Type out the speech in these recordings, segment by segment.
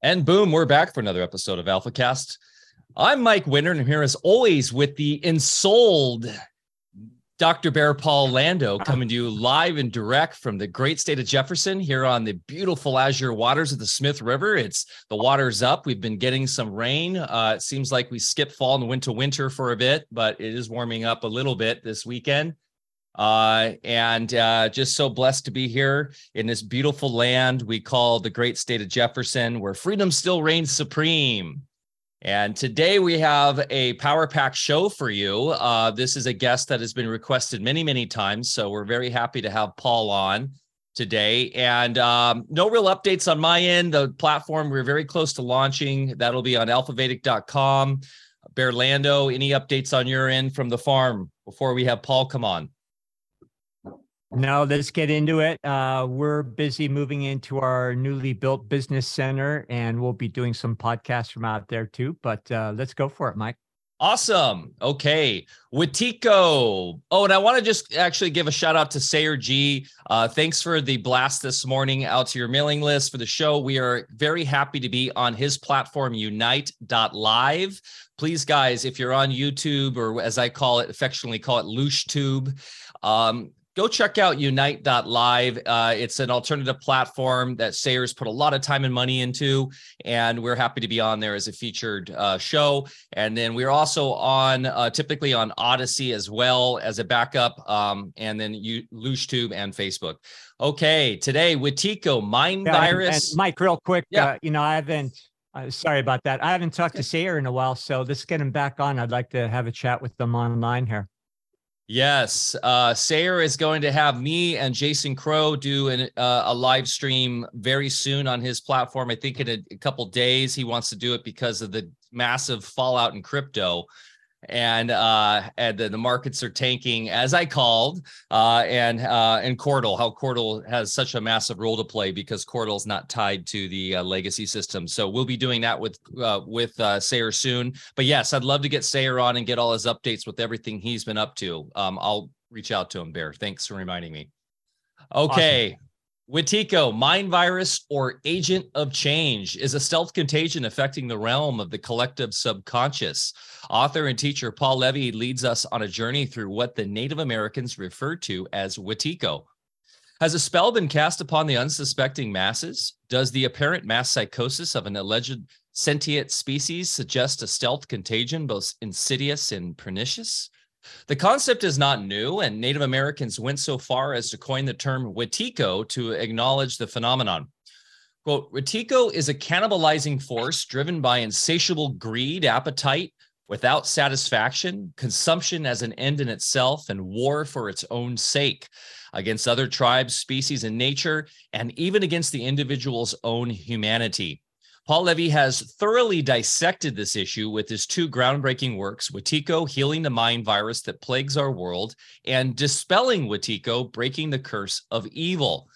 And boom, we're back for another episode of AlphaCast. I'm Mike Winter, and I'm here as always with the ensouled Dr. Bear Paul Lando coming to you live and direct from the great state of Jefferson here on the beautiful azure waters of the Smith River. It's the water's up. We've been getting some rain. Uh, it seems like we skipped fall and went to winter for a bit, but it is warming up a little bit this weekend. Uh, and uh, just so blessed to be here in this beautiful land we call the great state of Jefferson, where freedom still reigns supreme. And today we have a power pack show for you. Uh, this is a guest that has been requested many, many times. So we're very happy to have Paul on today. And um, no real updates on my end. The platform we're very close to launching. That'll be on alphavedic.com. Bear Lando, any updates on your end from the farm before we have Paul come on? No, let's get into it. Uh, we're busy moving into our newly built business center, and we'll be doing some podcasts from out there too. But uh, let's go for it, Mike. Awesome. Okay. Wetiko. Oh, and I want to just actually give a shout out to Sayer Ji. Uh, thanks for the blast this morning out to your mailing list for the show. We are very happy to be on his platform, unite.live. Please, guys, if you're on YouTube or as I call it, affectionately call it LooshTube, um, go check out unite.live. Uh, it's an alternative platform that Sayers put a lot of time and money into, and we're happy to be on there as a featured uh, show. And then we're also on uh, typically on Odysee as well as a backup, um, and then you, LooshTube and Facebook. Okay, today Wetiko, Mind yeah, Virus. And, and Mike, real quick, yeah. Uh, you know, I haven't. Uh, sorry about that. I haven't talked to Sayer in a while, so let's get him back on. I'd like to have a chat with them online here. Yes, uh, Sayer is going to have me and Jason Crow do an, uh, a live stream very soon on his platform. I think in a, a couple days. He wants to do it because of the massive fallout in crypto and uh and the, the markets are tanking as i called uh and uh and Cordal how Cordal has such a massive role to play because Cordal's not tied to the uh, legacy system. So we'll be doing that with uh with uh sayer soon. But yes i'd love to get sayer on and get all his updates with everything he's been up to. Um i'll reach out to him bear. Thanks for reminding me. Okay. Awesome. Wetiko, mind virus or agent of change, is a stealth contagion affecting the realm of the collective subconscious. Author and teacher Paul Levy leads us on a journey through what the Native Americans referred to as Wetiko. Has a spell been cast upon the unsuspecting masses? Does the apparent mass psychosis of an alleged sentient species suggest a stealth contagion both insidious and pernicious? The concept is not new, and Native Americans went so far as to coin the term Wetiko to acknowledge the phenomenon. Quote, Wetiko is a cannibalizing force driven by insatiable greed, appetite without satisfaction, consumption as an end in itself, and war for its own sake against other tribes, species, and nature, and even against the individual's own humanity. Paul Levy has thoroughly dissected this issue with his two groundbreaking works, Wetiko, Healing the Mind Virus That Plagues Our World, and Dispelling Wetiko, Breaking the Curse of Evil.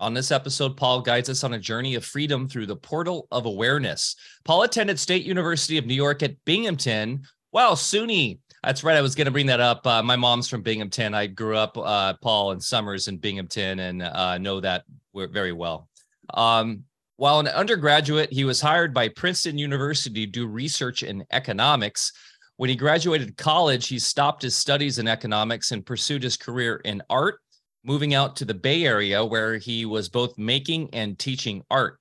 On this episode, Paul guides us on a journey of freedom through the portal of awareness. Paul attended State University of New York at Binghamton. Wow, SUNY. That's right. I was going to bring that up. Uh, my mom's from Binghamton. I grew up, uh, Paul and Summers in Binghamton, and uh, know that very well. Um, while an undergraduate, he was hired by Princeton University to do research in economics. When he graduated college, he stopped his studies in economics and pursued his career in art, moving out to the Bay Area where he was both making and teaching art.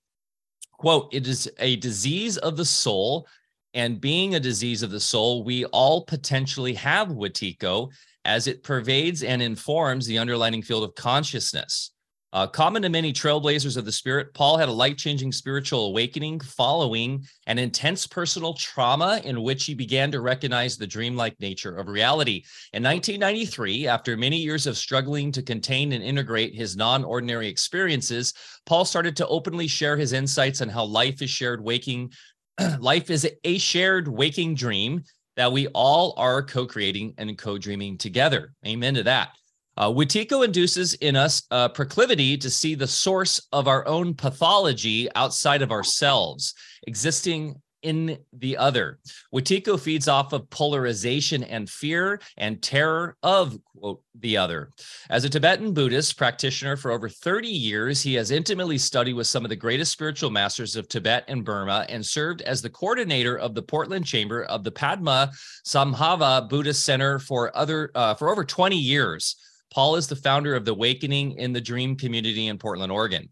Quote, it is a disease of the soul. And being a disease of the soul, we all potentially have Wetiko as it pervades and informs the underlying field of consciousness. Uh, common to many trailblazers of the spirit, Paul had a life changing spiritual awakening following an intense personal trauma in which he began to recognize the dreamlike nature of reality. In 1993, after many years of struggling to contain and integrate his non ordinary experiences, Paul started to openly share his insights on how life is shared waking. life is a shared waking dream that we all are co creating and co dreaming together. Amen to that. Uh, Wetiko induces in us a proclivity to see the source of our own pathology outside of ourselves, existing in the other. Wetiko feeds off of polarization and fear and terror of quote, the other. As a Tibetan Buddhist practitioner for over 30 years, he has intimately studied with some of the greatest spiritual masters of Tibet and Burma and served as the coordinator of the Portland chamber of the Padma Samhava Buddhist Center for other uh, for over 20 years. Paul is the founder of the Awakening in the Dream community in Portland, Oregon.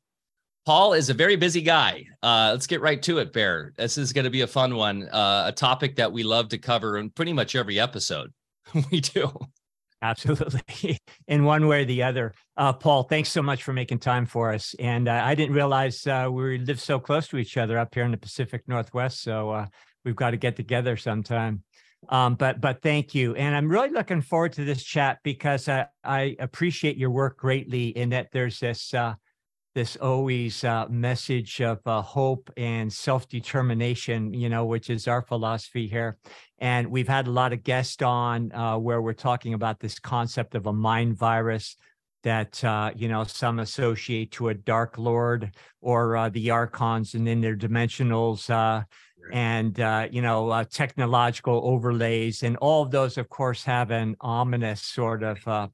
Paul is a very busy guy. Uh, let's get right to it, Bear. This is going to be a fun one, uh, a topic that we love to cover in pretty much every episode. we do. Absolutely. In one way or the other. Uh, Paul, thanks so much for making time for us. And uh, I didn't realize uh, we live so close to each other up here in the Pacific Northwest. So uh, we've got to get together sometime. Um, but but thank you, and I'm really looking forward to this chat because I, I appreciate your work greatly. In that there's this uh, this always uh, message of uh, hope and self determination, you know, which is our philosophy here. And we've had a lot of guests on uh, where we're talking about this concept of a mind virus that uh, you know some associate to a dark lord or uh, the archons and then their dimensionals uh, and uh, you know uh, technological overlays and all of those of course have an ominous sort of uh,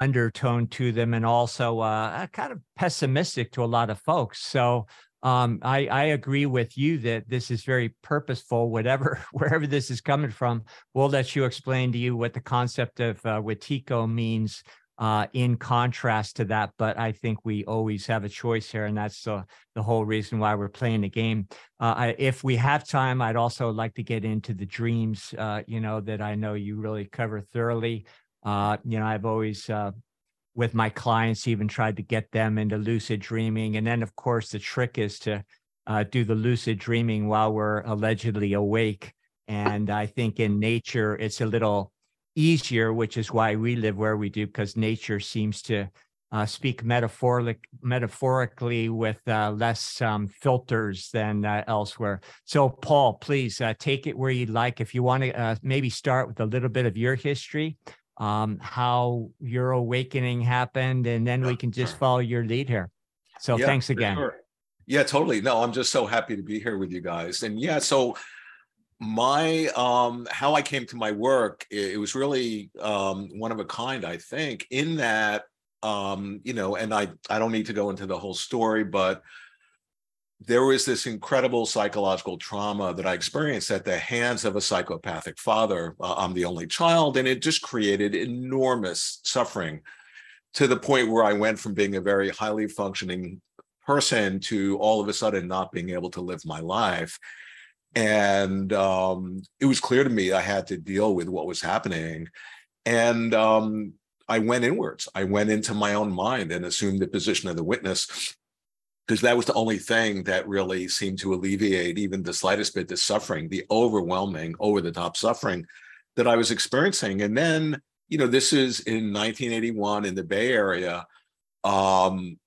undertone to them and also uh, kind of pessimistic to a lot of folks. So um, I, I, agree with you that this is very purposeful whatever wherever this is coming from. We'll let you explain to you what the concept of uh, wetiko means uh, in contrast to that. But I think we always have a choice here, and that's the the whole reason why we're playing the game. Uh, I, if we have time, I'd also like to get into the dreams. Uh, you know that I know you really cover thoroughly. Uh, you know, I've always uh, with my clients even tried to get them into lucid dreaming, and then of course the trick is to uh, do the lucid dreaming while we're allegedly awake. And I think in nature, it's a little easier, which is why we live where we do, because nature seems to uh, speak metaphoric, metaphorically with uh, less um, filters than uh, elsewhere. So, Paul, please uh, take it where you'd like. If you want to uh, maybe start with a little bit of your history, um, how your awakening happened, and then we can just follow your lead here. So, yeah, thanks again. Sure. Yeah, totally. No, I'm just so happy to be here with you guys. And yeah, so my um how i came to my work it, it was really um one of a kind i think in that um you know and i i don't need to go into the whole story but there was this incredible psychological trauma that I experienced at the hands of a psychopathic father. Uh, I'm the only child, and it just created enormous suffering to the point where I went from being a very highly functioning person to all of a sudden not being able to live my life and um, it was clear to me I had to deal with what was happening. And um, I went inwards. I went into my own mind and assumed the position of the witness because that was the only thing that really seemed to alleviate even the slightest bit the suffering, the overwhelming, over the top suffering that I was experiencing. And then, you know, this is in 1981 in the Bay Area. Um,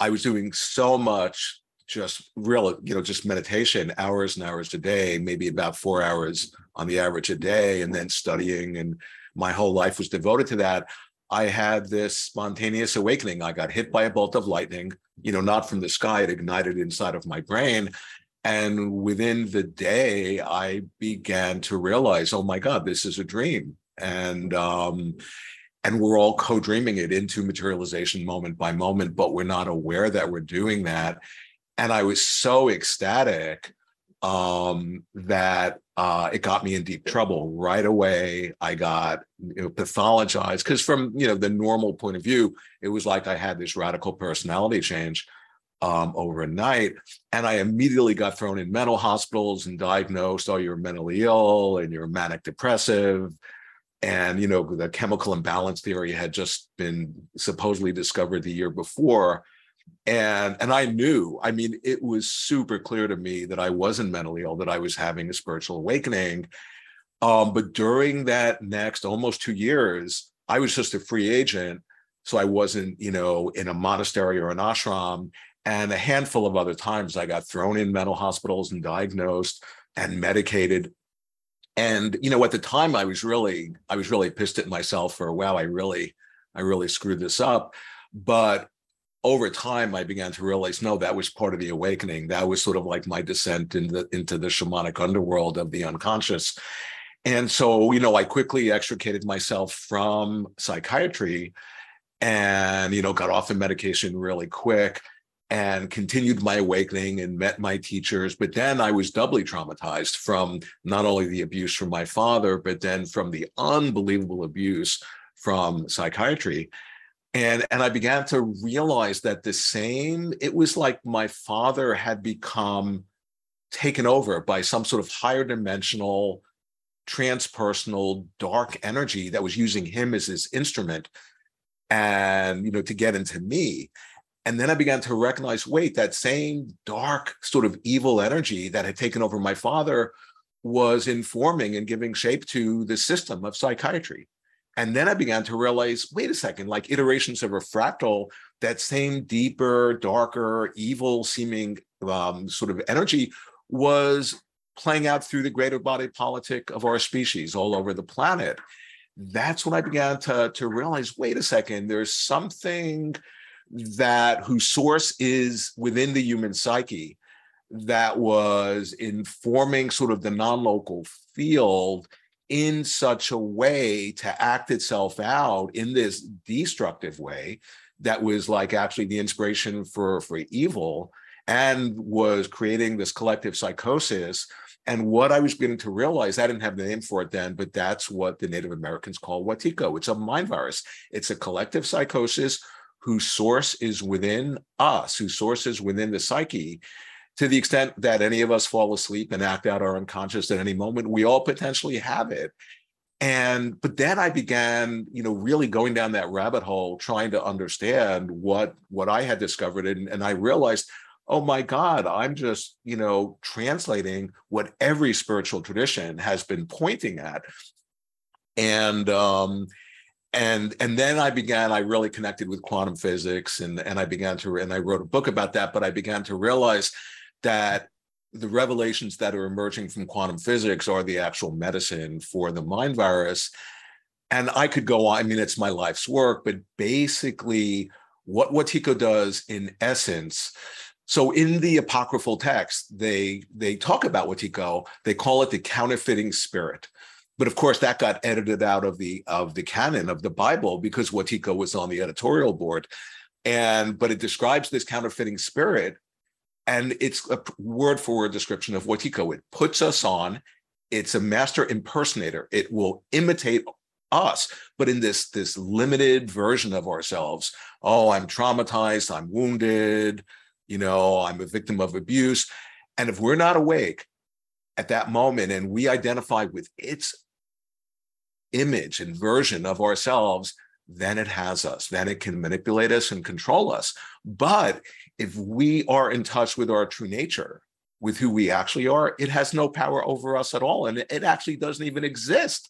I was doing so much just real, you know, just meditation hours and hours a day, maybe about four hours on the average a day, and then studying. And my whole life was devoted to that. I had this spontaneous awakening. I got hit by a bolt of lightning, you know, not from the sky, it ignited inside of my brain. And within the day, I began to realize, oh my God, this is a dream. And um, and we're all co-dreaming it into materialization moment by moment, but we're not aware that we're doing that and I was so ecstatic um, that uh, it got me in deep trouble right away. I got you know, pathologized because, from you know the normal point of view, it was like I had this radical personality change um, overnight, and I immediately got thrown in mental hospitals and diagnosed. Oh, you're mentally ill and you're manic depressive. And you know the chemical imbalance theory had just been supposedly discovered the year before, and and i knew i mean it was super clear to me that i wasn't mentally ill that i was having a spiritual awakening. Um, but during that next almost two years i was just a free agent so i wasn't you know in a monastery or an ashram. And a handful of other times i got thrown in mental hospitals and diagnosed and medicated. And you know at the time i was really i was really pissed at myself for wow i really i really screwed this up. But over time, I began to realize, no, that was part of the awakening. That was sort of like my descent into the, into the shamanic underworld of the unconscious. And so, you know, I quickly extricated myself from psychiatry and, you know, got off the medication really quick and continued my awakening and met my teachers. But then I was doubly traumatized from not only the abuse from my father, but then from the unbelievable abuse from psychiatry and and i began to realize that the same it was like my father had become taken over by some sort of higher dimensional transpersonal dark energy that was using him as his instrument and you know to get into me. And then i began to recognize wait that same dark sort of evil energy that had taken over my father was informing and giving shape to the system of psychiatry and then I began to realize wait a second, like iterations of a fractal, that same deeper, darker, evil seeming um, sort of energy was playing out through the greater body politic of our species all over the planet. That's when I began to, to realize wait a second, there's something that whose source is within the human psyche that was informing sort of the non-local field in such a way to act itself out in this destructive way that was like actually the inspiration for for evil and was creating this collective psychosis. And what i was beginning to realize i didn't have the name for it then but that's what the native americans call wetiko it's a mind virus. It's a collective psychosis whose source is within us whose source is within the psyche to the extent that any of us fall asleep and act out our unconscious at any moment, we all potentially have it. And but then I began, you know, really going down that rabbit hole, trying to understand what what I had discovered, and, and I realized, oh my God, I'm just, you know, translating what every spiritual tradition has been pointing at. And um, and and then I began, I really connected with quantum physics and and I began to and I wrote a book about that, but I began to realize that the revelations that are emerging from quantum physics are the actual medicine for the mind virus. And I could go on, I mean, it's my life's work, but basically, what Wetiko does in essence, so in the apocryphal text, they they talk about Wetiko, they call it the counterfeiting spirit. But of course, that got edited out of the of the canon of the Bible because Wetiko was on the editorial board. And but it describes this counterfeiting spirit and it's a word for word description of Wetiko. It puts us on. It's a master impersonator. It will imitate us, but in this this limited version of ourselves. Oh, I'm traumatized. I'm wounded. You know, I'm a victim of abuse. And if we're not awake at that moment and we identify with its image and version of ourselves, then it has us. Then it can manipulate us and control us. But if we are in touch with our true nature, with who we actually are, it has no power over us at all, and it actually doesn't even exist.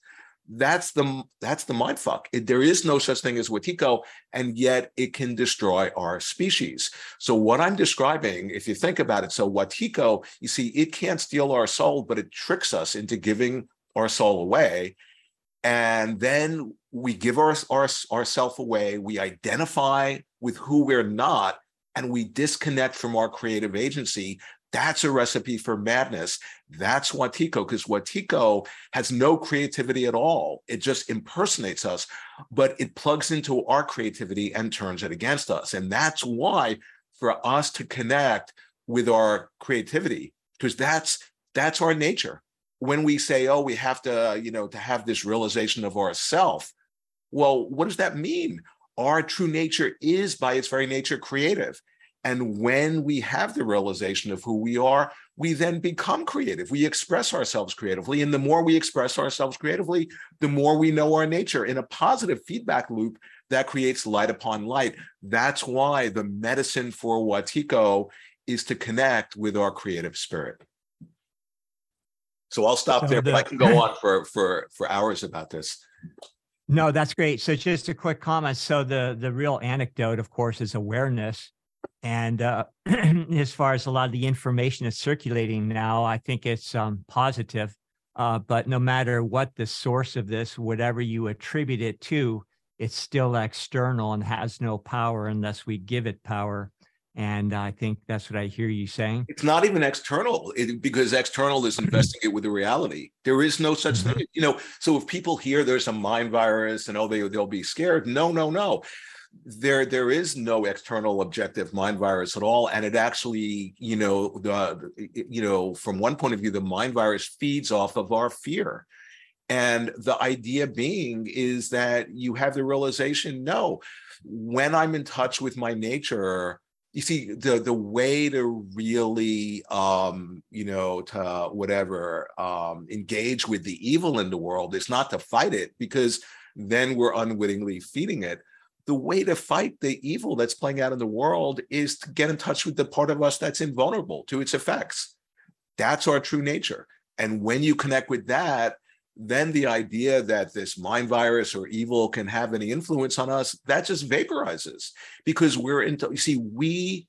That's the that's the mind fuck. It, there is no such thing as Wetiko, and yet it can destroy our species. So what I'm describing, if you think about it, so Wetiko, you see, it can't steal our soul, but it tricks us into giving our soul away, and then we give our, our ourself away. We identify with who we're not, and we disconnect from our creative agency, that's a recipe for madness. That's Wetiko, because Wetiko has no creativity at all. It just impersonates us, but it plugs into our creativity and turns it against us. And that's why for us to connect with our creativity, because that's that's our nature. When we say, oh, we have to, you know, to have this realization of ourself, well, what does that mean? our true nature is by its very nature creative. And when we have the realization of who we are, we then become creative. We express ourselves creatively. And the more we express ourselves creatively, the more we know our nature in a positive feedback loop that creates light upon light. That's why the medicine for Wetiko is to connect with our creative spirit. So I'll stop there, but I can go on for, for, for hours about this. No, that's great. So just a quick comment. So the the real anecdote, of course, is awareness. And uh, as far as a lot of the information that's circulating now, I think it's um, positive. Uh, but no matter what the source of this, whatever you attribute it to, it's still external and has no power unless we give it power. And I think that's what I hear you saying. It's not even external it, because external is mm-hmm. investing it with the reality. There is no such thing, mm-hmm. you know. So if people hear there's a mind virus and oh they they'll be scared, no, no, no. There there is no external objective mind virus at all, and it actually, you know, the you know from one point of view, the mind virus feeds off of our fear. And the idea being is that you have the realization no, when I'm in touch with my nature, you see the the way to really um you know to whatever um engage with the evil in the world is not to fight it because then we're unwittingly feeding it. The way to fight the evil that's playing out in the world is to get in touch with the part of us that's invulnerable to its effects. That's our true nature. And when you connect with that then the idea that this mind virus or evil can have any influence on us that just vaporizes because we're into you see we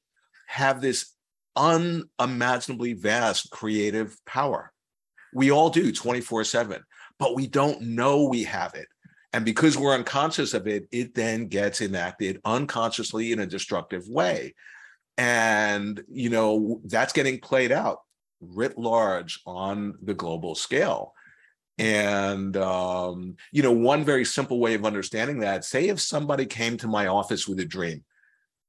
have this unimaginably vast creative power. We all do 24 7 but we don't know we have it. And because we're unconscious of it it then gets enacted unconsciously in a destructive way. And you know that's getting played out writ large on the global scale and um, you know, one very simple way of understanding that, say if somebody came to my office with a dream,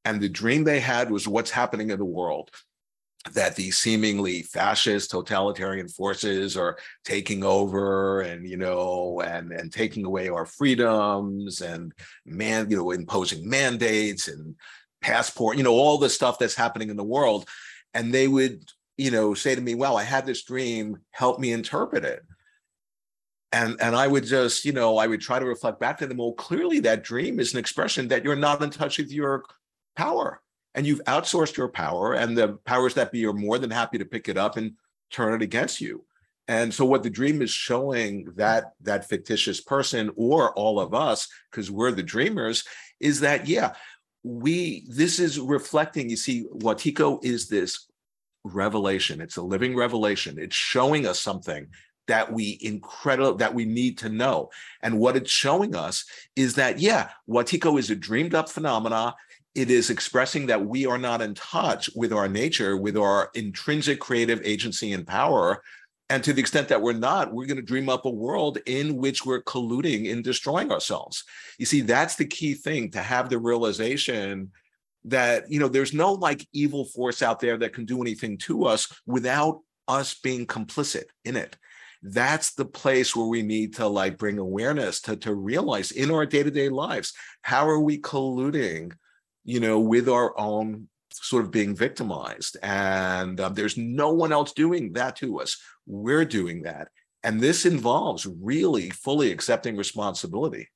and the dream they had was what's happening in the world, that these seemingly fascist totalitarian forces are taking over and you know and and taking away our freedoms and man you know imposing mandates and passport you know all the stuff that's happening in the world. And they would you know say to me well i had this dream. Help me interpret it and and i would just you know i would try to reflect back to them well clearly that dream is an expression that you're not in touch with your power and you've outsourced your power and the powers that be are more than happy to pick it up and turn it against you. And so what the dream is showing that that fictitious person or all of us because we're the dreamers is that yeah we this is reflecting you see wetiko is this revelation. It's a living revelation. It's showing us something that we incredible that we need to know. And what it's showing us is that yeah wetiko is a dreamed up phenomena. It is expressing that we are not in touch with our nature with our intrinsic creative agency and power. And to the extent that we're not we're going to dream up a world in which we're colluding in destroying ourselves. You see that's the key thing to have the realization that you know there's no like evil force out there that can do anything to us without us being complicit in it that's the place where we need to like bring awareness to to realize in our day-to-day lives how are we colluding you know with our own sort of being victimized and um, there's no one else doing that to us we're doing that and this involves really fully accepting responsibility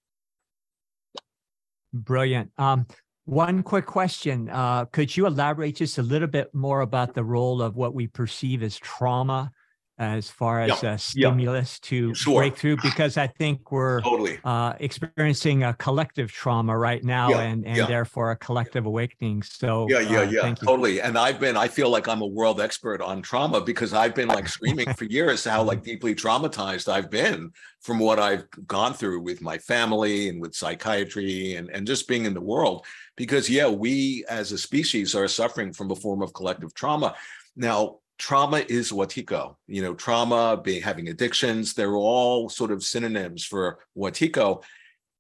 Brilliant. Um, one quick question. Uh, could you elaborate just a little bit more about the role of what we perceive as trauma as far as Yeah, a stimulus to Sure. break through? Because I think we're totally uh, experiencing a collective trauma right now Yeah, and, and therefore a collective awakening. So yeah yeah uh, yeah thank you. totally and i've been i feel like i'm a world expert on trauma because i've been like screaming for years how like deeply traumatized i've been from what i've gone through with my family and with psychiatry and and just being in the world because yeah we as a species are suffering from a form of collective trauma now trauma is wetiko you know trauma being having addictions they're all sort of synonyms for wetiko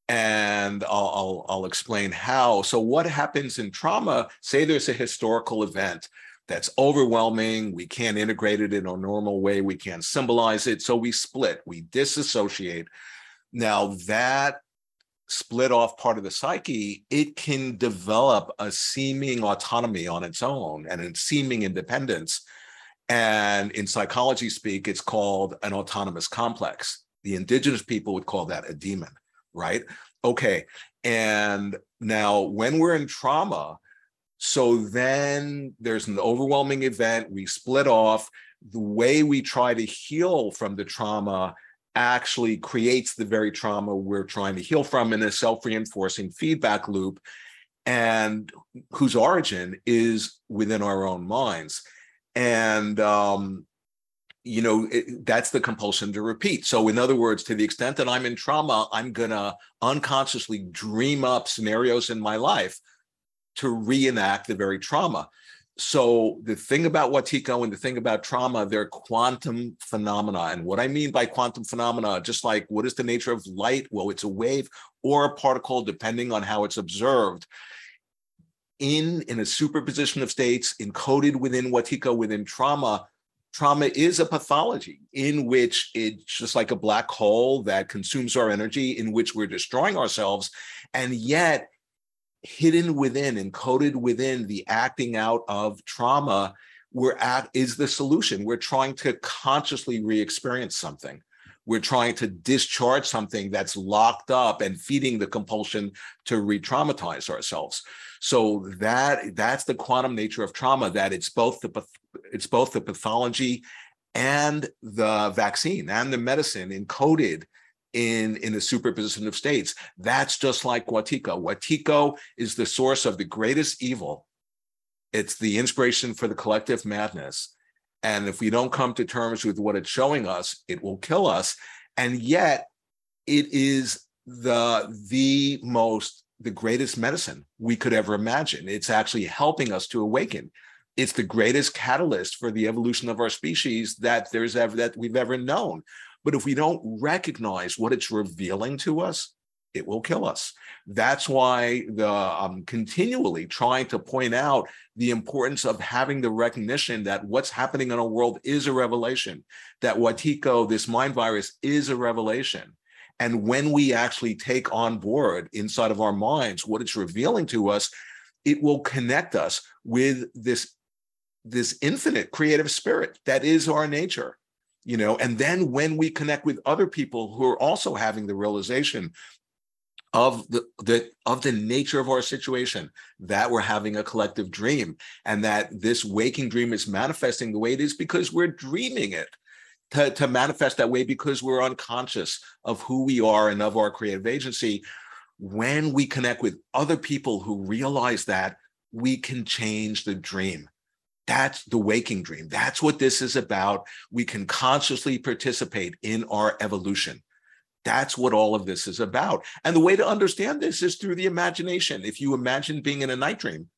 and I'll, I'll, I'll explain how. So, what happens in trauma? Say there's a historical event that's overwhelming. We can't integrate it in a normal way. We can't symbolize it. So, we split, we disassociate. Now, that split off part of the psyche, it can develop a seeming autonomy on its own and a seeming independence. And in psychology speak, it's called an autonomous complex. The indigenous people would call that a demon right? Okay. And now when we're in trauma, so then there's an overwhelming event, we split off. The way we try to heal from the trauma actually creates the very trauma we're trying to heal from in a self reinforcing feedback loop, and whose origin is within our own minds. And um, you know it, that's the compulsion to repeat so in other words to the extent that i'm in trauma i'm going to unconsciously dream up scenarios in my life to reenact the very trauma so the thing about wetiko and the thing about trauma, they're quantum phenomena. And what I mean by quantum phenomena, just like what is the nature of light? Well, it's a wave or a particle, depending on how it's observed. In, in a superposition of states encoded within Wetiko, within trauma, trauma is a pathology in which it's just like a black hole that consumes our energy, in which we're destroying ourselves. And yet hidden within, encoded within the acting out of trauma, we're at is the solution. We're trying to consciously re-experience something. We're trying to discharge something that's locked up and feeding the compulsion to re-traumatize ourselves. So that that's the quantum nature of trauma. That it's both the it's both the pathology and the vaccine and the medicine encoded in in a superposition of states. That's just like Wetiko. Wetiko is the source of the greatest evil. It's the inspiration for the collective madness. And if we don't come to terms with what it's showing us, it will kill us. And yet, it is the the most the greatest medicine we could ever imagine. It's actually helping us to awaken. It's the greatest catalyst for the evolution of our species that there's ever that we've ever known. But if we don't recognize what it's revealing to us, it will kill us. That's why the um, continually trying to point out the importance of having the recognition that what's happening in our world is a revelation, that Wetiko, this mind virus, is a revelation. And when we actually take on board inside of our minds what it's revealing to us, it will connect us with this, this infinite creative spirit that is our nature you know and then when we connect with other people who are also having the realization of the, the of the nature of our situation that we're having a collective dream and that this waking dream is manifesting the way it is because we're dreaming it to, to manifest that way because we're unconscious of who we are and of our creative agency when we connect with other people who realize that we can change the dream that's the waking dream. That's what this is about. We can consciously participate in our evolution. That's what all of this is about. And the way to understand this is through the imagination. If you imagine being in a night dream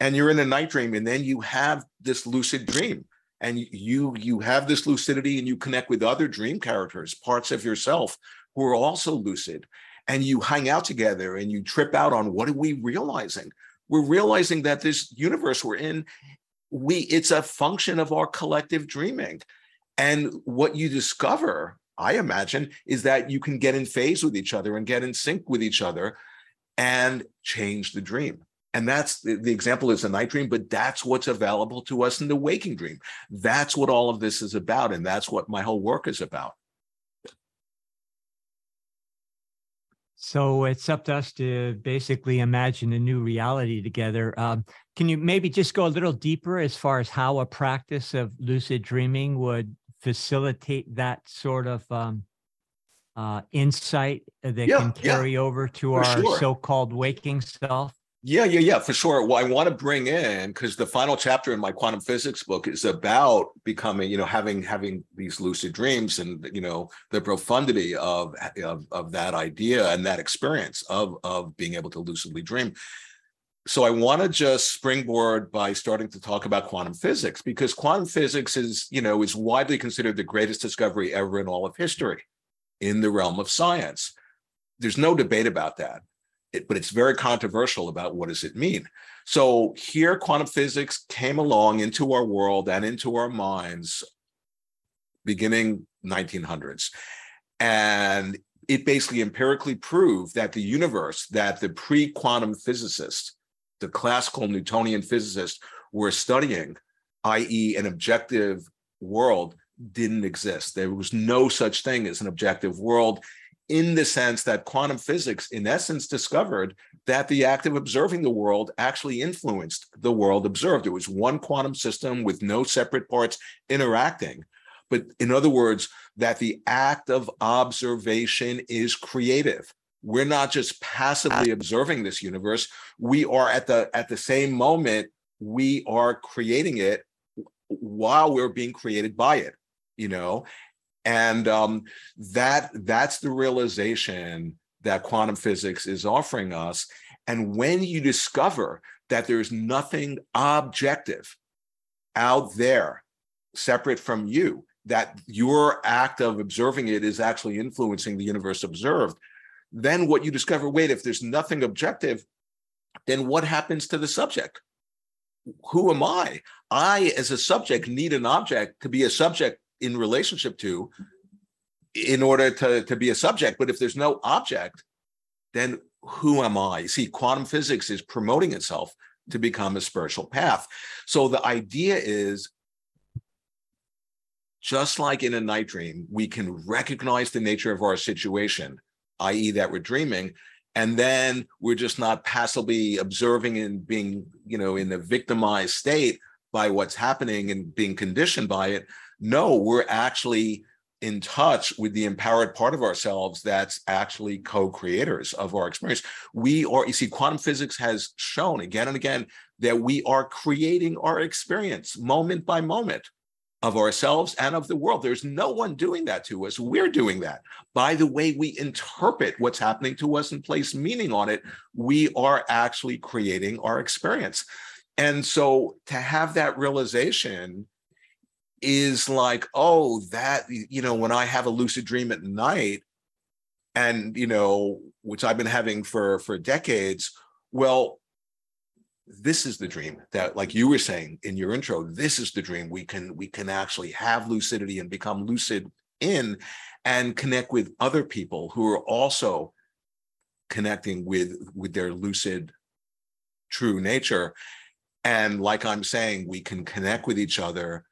and you're in a night dream and then you have this lucid dream and you you have this lucidity and you connect with other dream characters, parts of yourself who are also lucid and you hang out together and you trip out on what are we realizing? We're realizing that this universe we're in we it's a function of our collective dreaming and what you discover i imagine is that you can get in phase with each other and get in sync with each other and change the dream. And that's the, the example is a night dream but that's what's available to us in the waking dream. That's what all of this is about and that's what my whole work is about. So it's up to us to basically imagine a new reality together. Um, can you maybe just go a little deeper as far as how a practice of lucid dreaming would facilitate that sort of um, uh, insight that yeah, can carry yeah, over to our sure. so-called waking self? Yeah, yeah, yeah, for sure. Well, I want to bring in because the final chapter in my quantum physics book is about becoming, you know, having having these lucid dreams and you know the profundity of of, of that idea and that experience of of being able to lucidly dream. So I want to just springboard by starting to talk about quantum physics because quantum physics is, you know, is widely considered the greatest discovery ever in all of history in the realm of science. There's no debate about that it, but it's very controversial about what does it mean. So here, quantum physics came along into our world and into our minds beginning 1900s. And it basically empirically proved that the universe that the pre-quantum physicists, the classical Newtonian physicists were studying, i.e. an objective world, didn't exist. There was no such thing as an objective world in the sense that quantum physics, in essence, discovered that the act of observing the world actually influenced the world observed. It was one quantum system with no separate parts interacting. But in other words, that the act of observation is creative. We're not just passively observing this universe. We are at the at the same moment, we are creating it while we're being created by it. you know and um, that that's the realization that quantum physics is offering us and when you discover that there's nothing objective out there separate from you that your act of observing it is actually influencing the universe observed then what you discover wait if there's nothing objective then what happens to the subject? Who am i? I as a subject need an object to be a subject in relationship to in order to, to be a subject. But if there's no object then who am i? See quantum physics is promoting itself to become a spiritual path. So the idea is just like in a night dream, we can recognize the nature of our situation, i.e., that we're dreaming, and then we're just not passively observing and being, you know, in a victimized state by what's happening and being conditioned by it. No, we're actually in touch with the empowered part of ourselves that's actually co-creators of our experience. We are, you see, quantum physics has shown again and again that we are creating our experience moment by moment of ourselves and of the world. There's no one doing that to us. We're doing that. By the way we interpret what's happening to us and place meaning on it, we are actually creating our experience. And so to have that realization is like, oh, that, you know, when I have a lucid dream at night, and, you know, which I've been having for for decades, well, this is the dream that like you were saying in your intro this is the dream we can we can actually have lucidity and become lucid in and connect with other people who are also connecting with with their lucid true nature. And like i'm saying we can connect with each other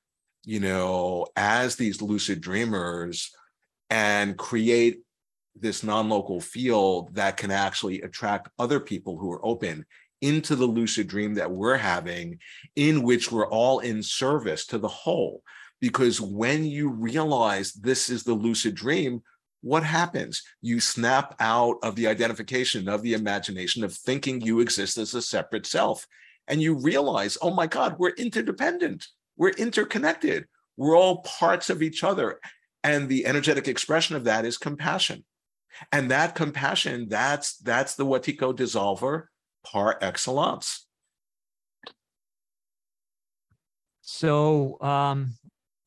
you know as these lucid dreamers and create this non-local field that can actually attract other people who are open into the lucid dream that we're having, in which we're all in service to the whole. Because when you realize this is the lucid dream, what happens? You snap out of the identification of the imagination of thinking you exist as a separate self. And you realize, oh my God, we're interdependent, we're interconnected, we're all parts of each other. And the energetic expression of that is compassion. And that compassion, that's that's the Wetiko dissolver par excellence. So, um,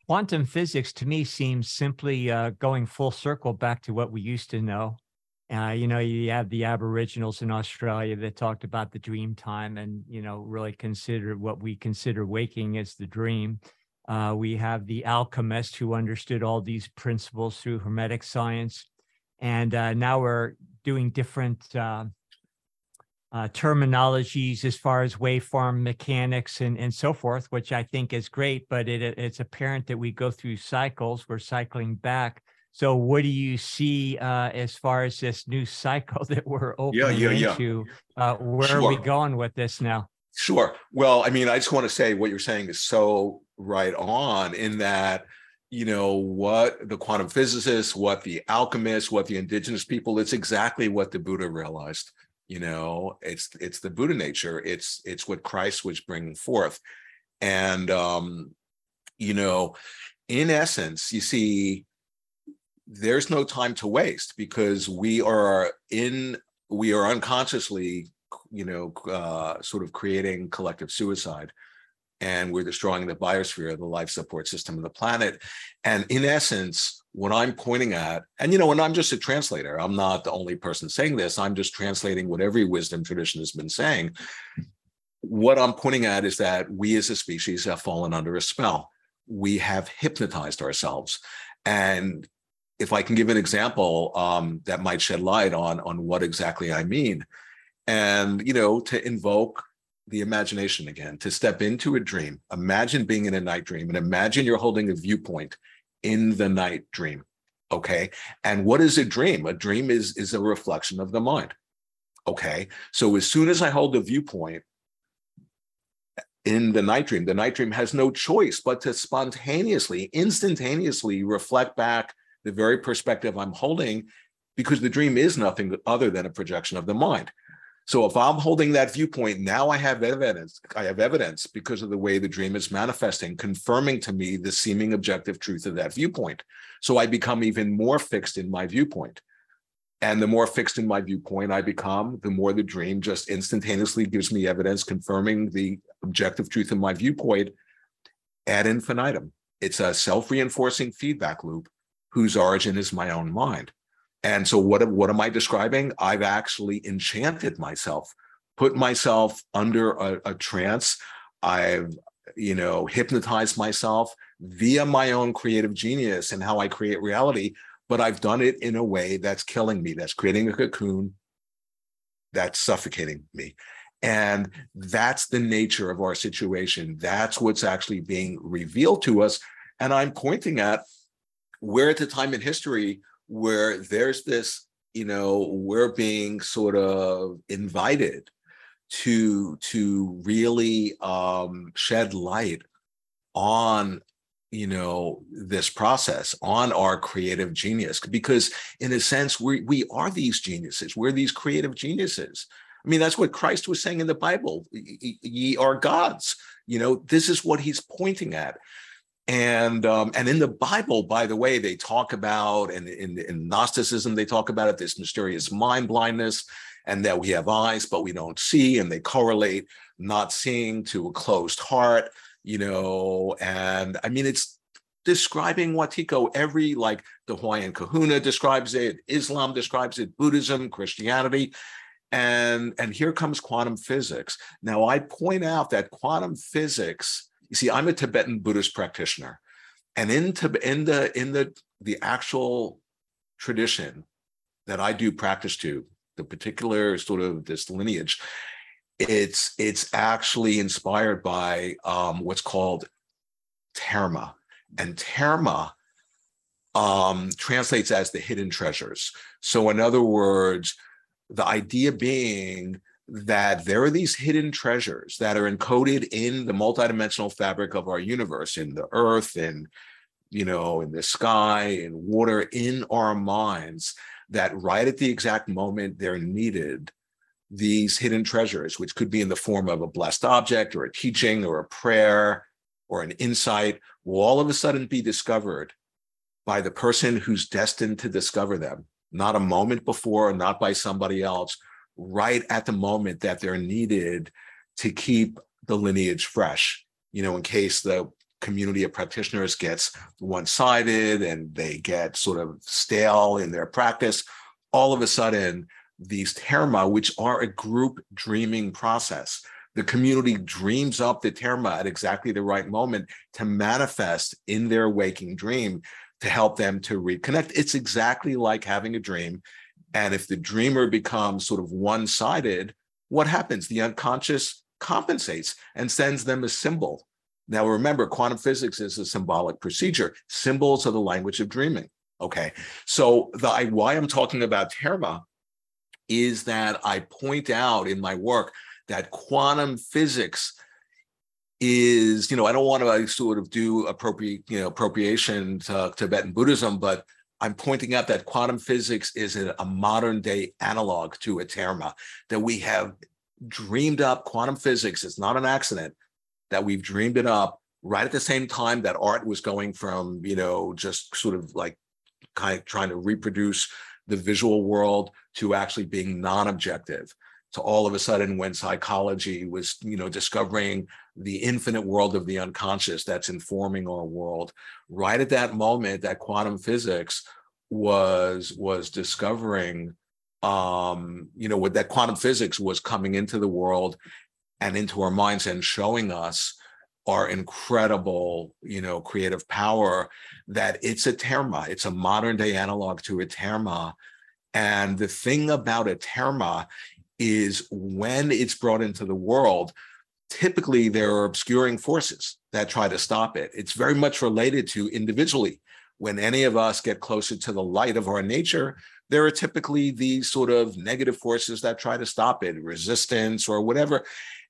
quantum physics to me seems simply uh, going full circle back to what we used to know. Uh, you know, you have the Aboriginals in Australia that talked about the dream time and, you know, really consider what we consider waking as the dream. Uh, we have the alchemist who understood all these principles through Hermetic science. And uh, now we're doing different uh, terminologies as far as waveform mechanics and, and so forth, which I think is great. But it, it's apparent that we go through cycles. We're cycling back. So, what do you see uh, as far as this new cycle that we're opening yeah, yeah, into? Yeah. Uh, where sure. are we going with this now? Sure. Well, I mean, I just want to say what you're saying is so right on in that you know what the quantum physicists what the alchemists what the indigenous people it's exactly what the buddha realized you know it's it's the buddha nature it's it's what christ was bringing forth. And um you know in essence you see there's no time to waste because we are in we are unconsciously you know uh, sort of creating collective suicide and we're destroying the biosphere the life support system of the planet and in essence what I'm pointing at, and you know, and I'm just a translator, I'm not the only person saying this, I'm just translating what every wisdom tradition has been saying. What I'm pointing at is that we as a species have fallen under a spell. We have hypnotized ourselves. And if I can give an example um, that might shed light on, on what exactly I mean, and you know, to invoke the imagination again, to step into a dream, imagine being in a night dream and imagine you're holding a viewpoint in the night dream. Okay. And what is a dream? A dream is, is a reflection of the mind. Okay. So as soon as I hold the viewpoint in the night dream, the night dream has no choice but to spontaneously, instantaneously reflect back the very perspective I'm holding because the dream is nothing other than a projection of the mind. So if I'm holding that viewpoint, now I have evidence. I have evidence because of the way the dream is manifesting, confirming to me the seeming objective truth of that viewpoint. So I become even more fixed in my viewpoint. And the more fixed in my viewpoint I become, the more the dream just instantaneously gives me evidence confirming the objective truth of my viewpoint ad infinitum. It's a self reinforcing feedback loop whose origin is my own mind. And so what, what am I describing? I've actually enchanted myself, put myself under a, a trance. I've, you know, hypnotized myself via my own creative genius and how I create reality. But I've done it in a way that's killing me, that's creating a cocoon, that's suffocating me. And that's the nature of our situation. That's what's actually being revealed to us. And I'm pointing at we're at the time in history where there's this, you know, we're being sort of invited to to really um, shed light on you know this process on our creative genius because in a sense we we are these geniuses. We're these creative geniuses. I mean that's what christ was saying in the bible. Ye are gods. You know this is what he's pointing at and um, and in the Bible, by the way, they talk about and in, in Gnosticism they talk about it this mysterious mind blindness, and that we have eyes but we don't see, and they correlate not seeing to a closed heart, you know. And I mean, it's describing Wetiko. Every like the Hawaiian Kahuna describes it, Islam describes it, Buddhism, Christianity. And, and here comes quantum physics. Now, I point out that quantum physics you see, I'm a Tibetan Buddhist practitioner, and in in the in the the actual tradition that I do practice to, the particular sort of this lineage, it's it's actually inspired by um, what's called terma, and terma um, translates as the hidden treasures. So, in other words, the idea being that there are these hidden treasures that are encoded in the multidimensional fabric of our universe, in the earth, and you know, in the sky, in water, in our minds, that right at the exact moment they're needed, these hidden treasures, which could be in the form of a blessed object or a teaching or a prayer or an insight, will all of a sudden be discovered by the person who's destined to discover them, not a moment before, not by somebody else, right at the moment that they're needed to keep the lineage fresh. You know, in case the community of practitioners gets one-sided and they get sort of stale in their practice, all of a sudden these terma, which are a group dreaming process, the community dreams up the terma at exactly the right moment to manifest in their waking dream to help them to reconnect. It's exactly like having a dream and if the dreamer becomes sort of one sided, what happens? The unconscious compensates and sends them a symbol. Now, remember, quantum physics is a symbolic procedure. Symbols are the language of dreaming. Okay. So, the, why I'm talking about Terma is that I point out in my work that quantum physics is, you know, I don't want to sort of do appropriate, you know, appropriation to Tibetan Buddhism, but I'm pointing out that quantum physics is a, a modern day analog to Terma, that we have dreamed up quantum physics. It's not an accident that we've dreamed it up right at the same time that art was going from, you know, just sort of like kind of trying to reproduce the visual world to actually being non-objective to all of a sudden when psychology was you know discovering the infinite world of the unconscious that's informing our world right at that moment that quantum physics was was discovering um you know what that quantum physics was coming into the world and into our minds and showing us our incredible you know creative power that it's a terma it's a modern day analog to a terma. And the thing about a terma is when it's brought into the world typically there are obscuring forces that try to stop it. It's very much related to individually. When any of us get closer to the light of our nature, there are typically these sort of negative forces that try to stop it, resistance or whatever.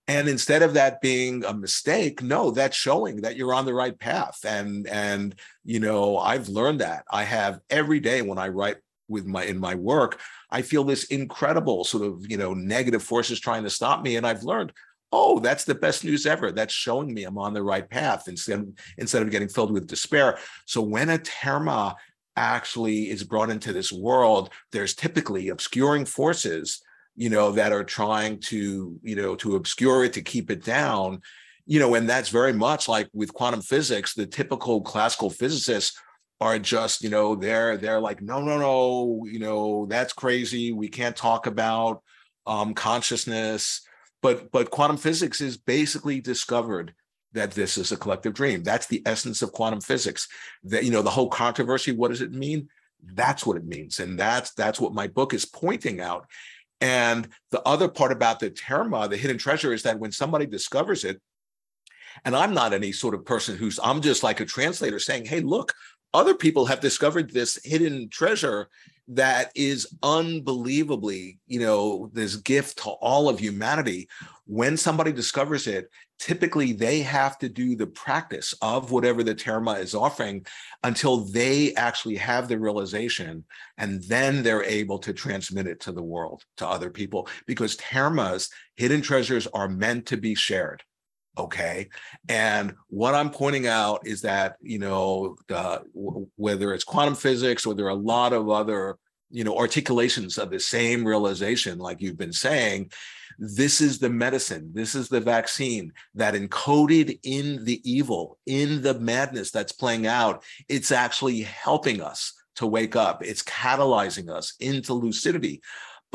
And instead of that being a mistake, no, that's showing that you're on the right path. And and you know, I've learned that. I have every day when I write with my in my work i feel this incredible sort of you know negative forces trying to stop me. And i've learned oh that's the best news ever. That's showing me i'm on the right path instead instead of getting filled with despair. So when a terma actually is brought into this world there's typically obscuring forces you know that are trying to you know to obscure it to keep it down. You know and that's very much like with quantum physics the typical classical physicists are just you know they're they're like no no no you know that's crazy. We can't talk about um, consciousness. But but quantum physics is basically discovered that this is a collective dream. That's the essence of quantum physics. That you know the whole controversy what does it mean? That's what it means. And that's that's what my book is pointing out. And the other part about the terma the hidden treasure is that when somebody discovers it and i'm not any sort of person who's i'm just like a translator saying hey look other people have discovered this hidden treasure that is unbelievably, you know, this gift to all of humanity. When somebody discovers it, typically they have to do the practice of whatever the Terma is offering until they actually have the realization and then they're able to transmit it to the world, to other people, because Termas, hidden treasures, are meant to be shared okay? And what i'm pointing out is that you know the, whether it's quantum physics or there are a lot of other you know articulations of the same realization like you've been saying this is the medicine this is the vaccine that encoded in the evil in the madness that's playing out it's actually helping us to wake up it's catalyzing us into lucidity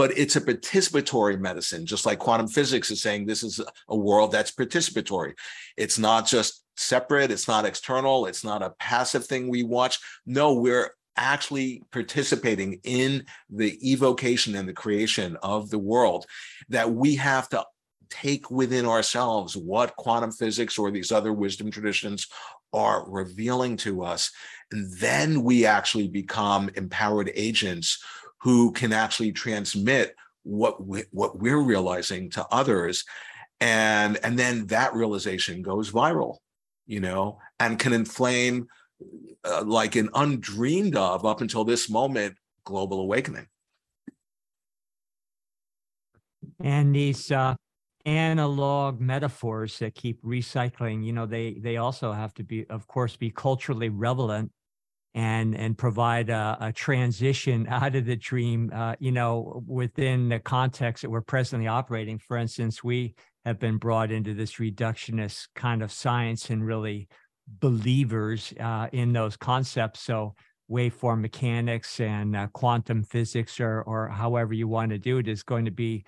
but it's a participatory medicine, just like quantum physics is saying this is a world that's participatory. It's not just separate, it's not external, it's not a passive thing we watch. No, we're actually participating in the evocation and the creation of the world that we have to take within ourselves what quantum physics or these other wisdom traditions are revealing to us. And then we actually become empowered agents who can actually transmit what we, what we're realizing to others. And and then that realization goes viral you know and can inflame uh, like an undreamed of up until this moment global awakening. And these uh, analog metaphors that keep recycling you know they they also have to be of course be culturally relevant and and provide a, a transition out of the dream uh, you know within the context that we're presently operating. For instance we have been brought into this reductionist kind of science and really believers uh, in those concepts. So waveform mechanics and uh, quantum physics or or however you want to do it is going to be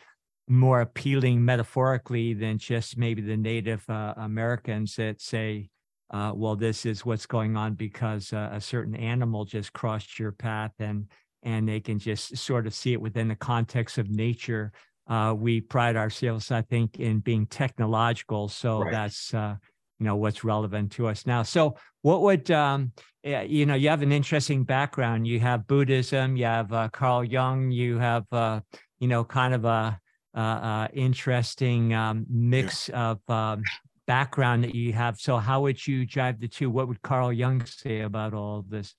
more appealing metaphorically than just maybe the native uh, americans that say uh, well, this is what's going on because uh, a certain animal just crossed your path, and and they can just sort of see it within the context of nature. Uh, we pride ourselves, I think, in being technological, so right. that's uh, you know what's relevant to us now. So, what would um, you know? You have an interesting background. You have Buddhism, you have uh, Carl Jung, you have uh, you know kind of a uh, interesting um, mix yeah. of um, background that you have. So how would you drive the two? What would Carl Jung say about all of this?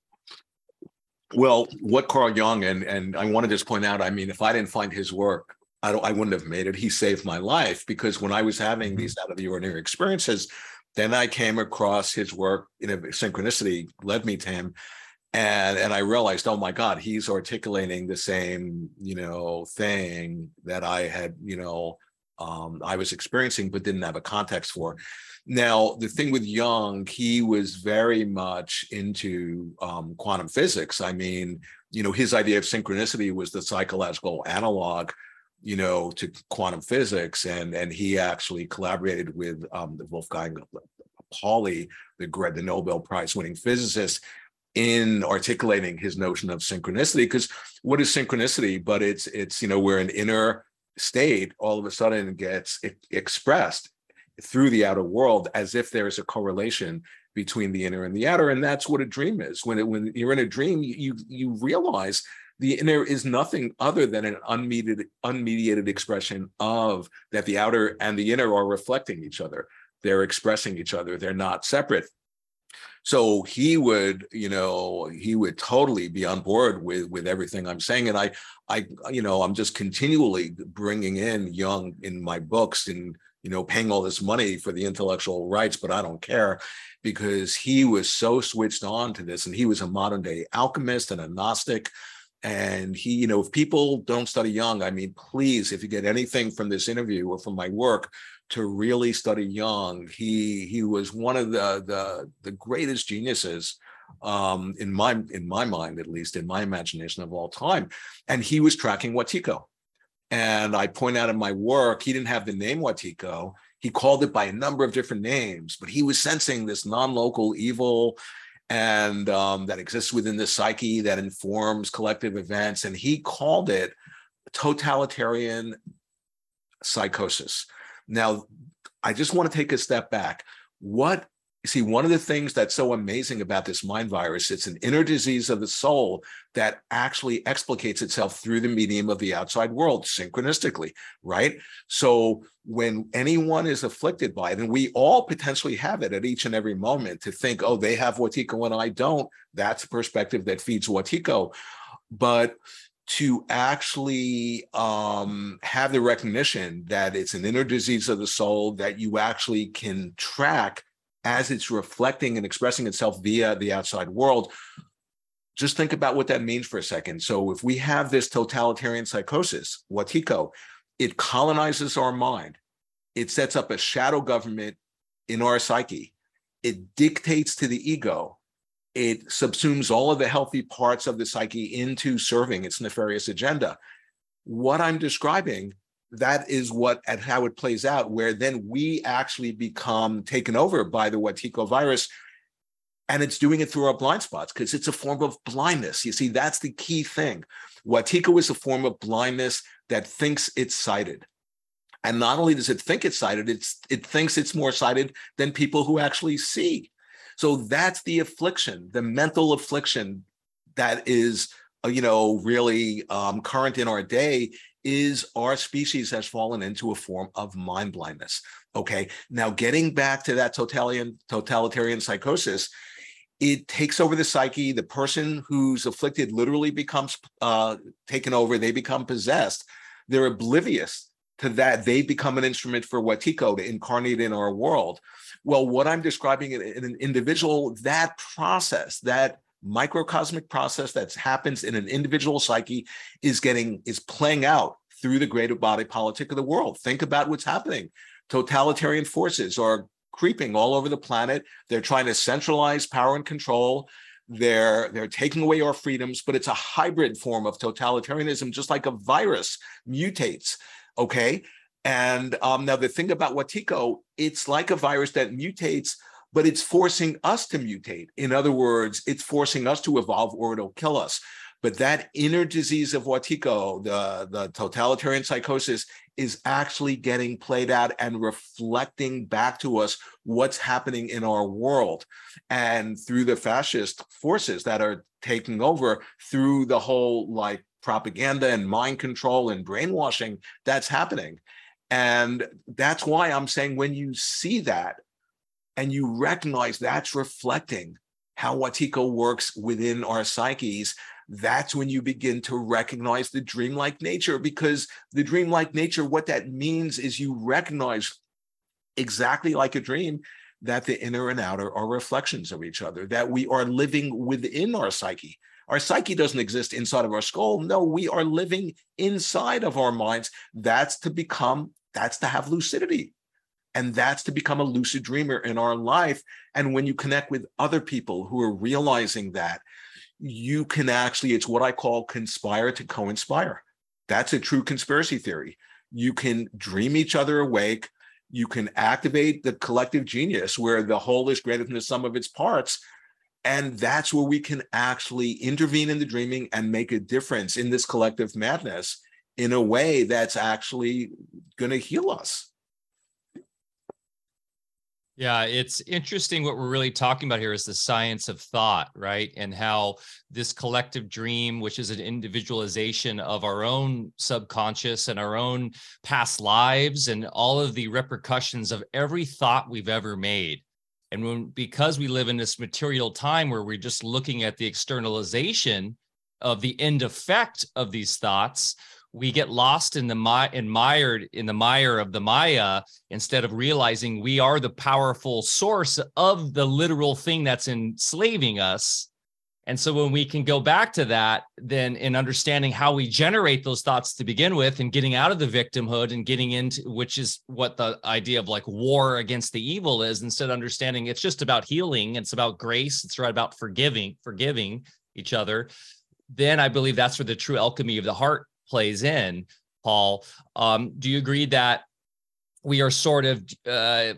Well, what Carl Jung and and I want to just point out, I mean, if I didn't find his work, I don't I wouldn't have made it. He saved my life because when I was having mm-hmm. these out of the ordinary experiences, then I came across his work in a synchronicity led me to him. And and I realized, oh my God, he's articulating the same, you know, thing that I had, you know, um, I was experiencing, but didn't have a context for. Now, the thing with Jung, he was very much into um, quantum physics. I mean, you know, his idea of synchronicity was the psychological analog, you know, to quantum physics, and and he actually collaborated with um, the Wolfgang Pauli, the the Nobel Prize winning physicist, in articulating his notion of synchronicity. Because what is synchronicity? But it's it's you know where an inner state all of a sudden gets expressed through the outer world as if there's a correlation between the inner and the outer and that's what a dream is. When it, when you're in a dream you you realize the inner is nothing other than an unmediated unmediated expression of that the outer and the inner are reflecting each other. They're expressing each other. They're not separate So he would, you know, he would totally be on board with with everything I'm saying. And I, I, you know, I'm just continually bringing in Jung in my books and you know paying all this money for the intellectual rights, but I don't care because he was so switched on to this, and he was a modern day alchemist and a Gnostic. And he, you know, if people don't study Jung I mean, please, if you get anything from this interview or from my work, to really study Jung. He he was one of the the the greatest geniuses um, in my in my mind, at least in my imagination of all time. And he was tracking Wetiko. And I point out in my work, he didn't have the name Wetiko. He called it by a number of different names, but he was sensing this non-local evil and um, that exists within the psyche that informs collective events. And he called it totalitarian psychosis. Now, I just want to take a step back. What see, one of the things that's so amazing about this mind virus, it's an inner disease of the soul that actually explicates itself through the medium of the outside world synchronistically, right? So when anyone is afflicted by it, and we all potentially have it at each and every moment to think, oh, they have Wetiko and I don't, that's a perspective that feeds Wetiko. But to actually um, have the recognition that it's an inner disease of the soul that you actually can track as it's reflecting and expressing itself via the outside world. Just think about what that means for a second. So, if we have this totalitarian psychosis, Wetiko, it colonizes our mind, it sets up a shadow government in our psyche, it dictates to the ego it subsumes all of the healthy parts of the psyche into serving its nefarious agenda. What I'm describing, that is what and how it plays out, where then we actually become taken over by the Wetiko virus. And it's doing it through our blind spots because it's a form of blindness. You see, that's the key thing. Wetiko is a form of blindness that thinks it's sighted. And not only does it think it's sighted, it's, it thinks it's more sighted than people who actually see. So that's the affliction, the mental affliction that is, uh, you know, really um, current in our day is our species has fallen into a form of mind blindness. Okay. Now, getting back to that totalitarian, totalitarian psychosis, it takes over the psyche. The person who's afflicted literally becomes uh, taken over. They become possessed. They're oblivious to that. They become an instrument for Wetiko to incarnate in our world. Well, what I'm describing in, in an individual, that process, that microcosmic process that happens in an individual psyche is getting is playing out through the greater body politic of the world. Think about what's happening. Totalitarian forces are creeping all over the planet. They're trying to centralize power and control. They're they're taking away our freedoms, but it's a hybrid form of totalitarianism, just like a virus mutates. Okay. And um, now the thing about Wetiko, it's like a virus that mutates, but it's forcing us to mutate. In other words, it's forcing us to evolve or it'll kill us. But that inner disease of Wetiko, the, the totalitarian psychosis, is actually getting played out and reflecting back to us what's happening in our world. And through the fascist forces that are taking over, through the whole like propaganda and mind control and brainwashing that's happening. And that's why I'm saying when you see that and you recognize that's reflecting how Wetiko works within our psyches, that's when you begin to recognize the dreamlike nature. Because the dreamlike nature, what that means is you recognize exactly like a dream that the inner and outer are reflections of each other, that we are living within our psyche. Our psyche doesn't exist inside of our skull. No, we are living inside of our minds. That's to become, that's to have lucidity. And that's to become a lucid dreamer in our life. And when you connect with other people who are realizing that, you can actually, it's what I call conspire to co inspire. That's a true conspiracy theory. You can dream each other awake. You can activate the collective genius where the whole is greater than the sum of its parts and that's where we can actually intervene in the dreaming and make a difference in this collective madness in a way that's actually going to heal us. Yeah, it's interesting what we're really talking about here is the science of thought, right? And how this collective dream, which is an individualization of our own subconscious and our own past lives and all of the repercussions of every thought we've ever made And when because we live in this material time where we're just looking at the externalization of the end effect of these thoughts, we get lost in the mi- in mired in the mire of the Maya instead of realizing we are the powerful source of the literal thing that's enslaving us. And so when we can go back to that, then in understanding how we generate those thoughts to begin with and getting out of the victimhood and getting into which is what the idea of like war against the evil is, instead of understanding it's just about healing, it's about grace, it's right about forgiving, forgiving each other. Then I believe that's where the true alchemy of the heart plays in. Paul, um, do you agree that we are sort of uh,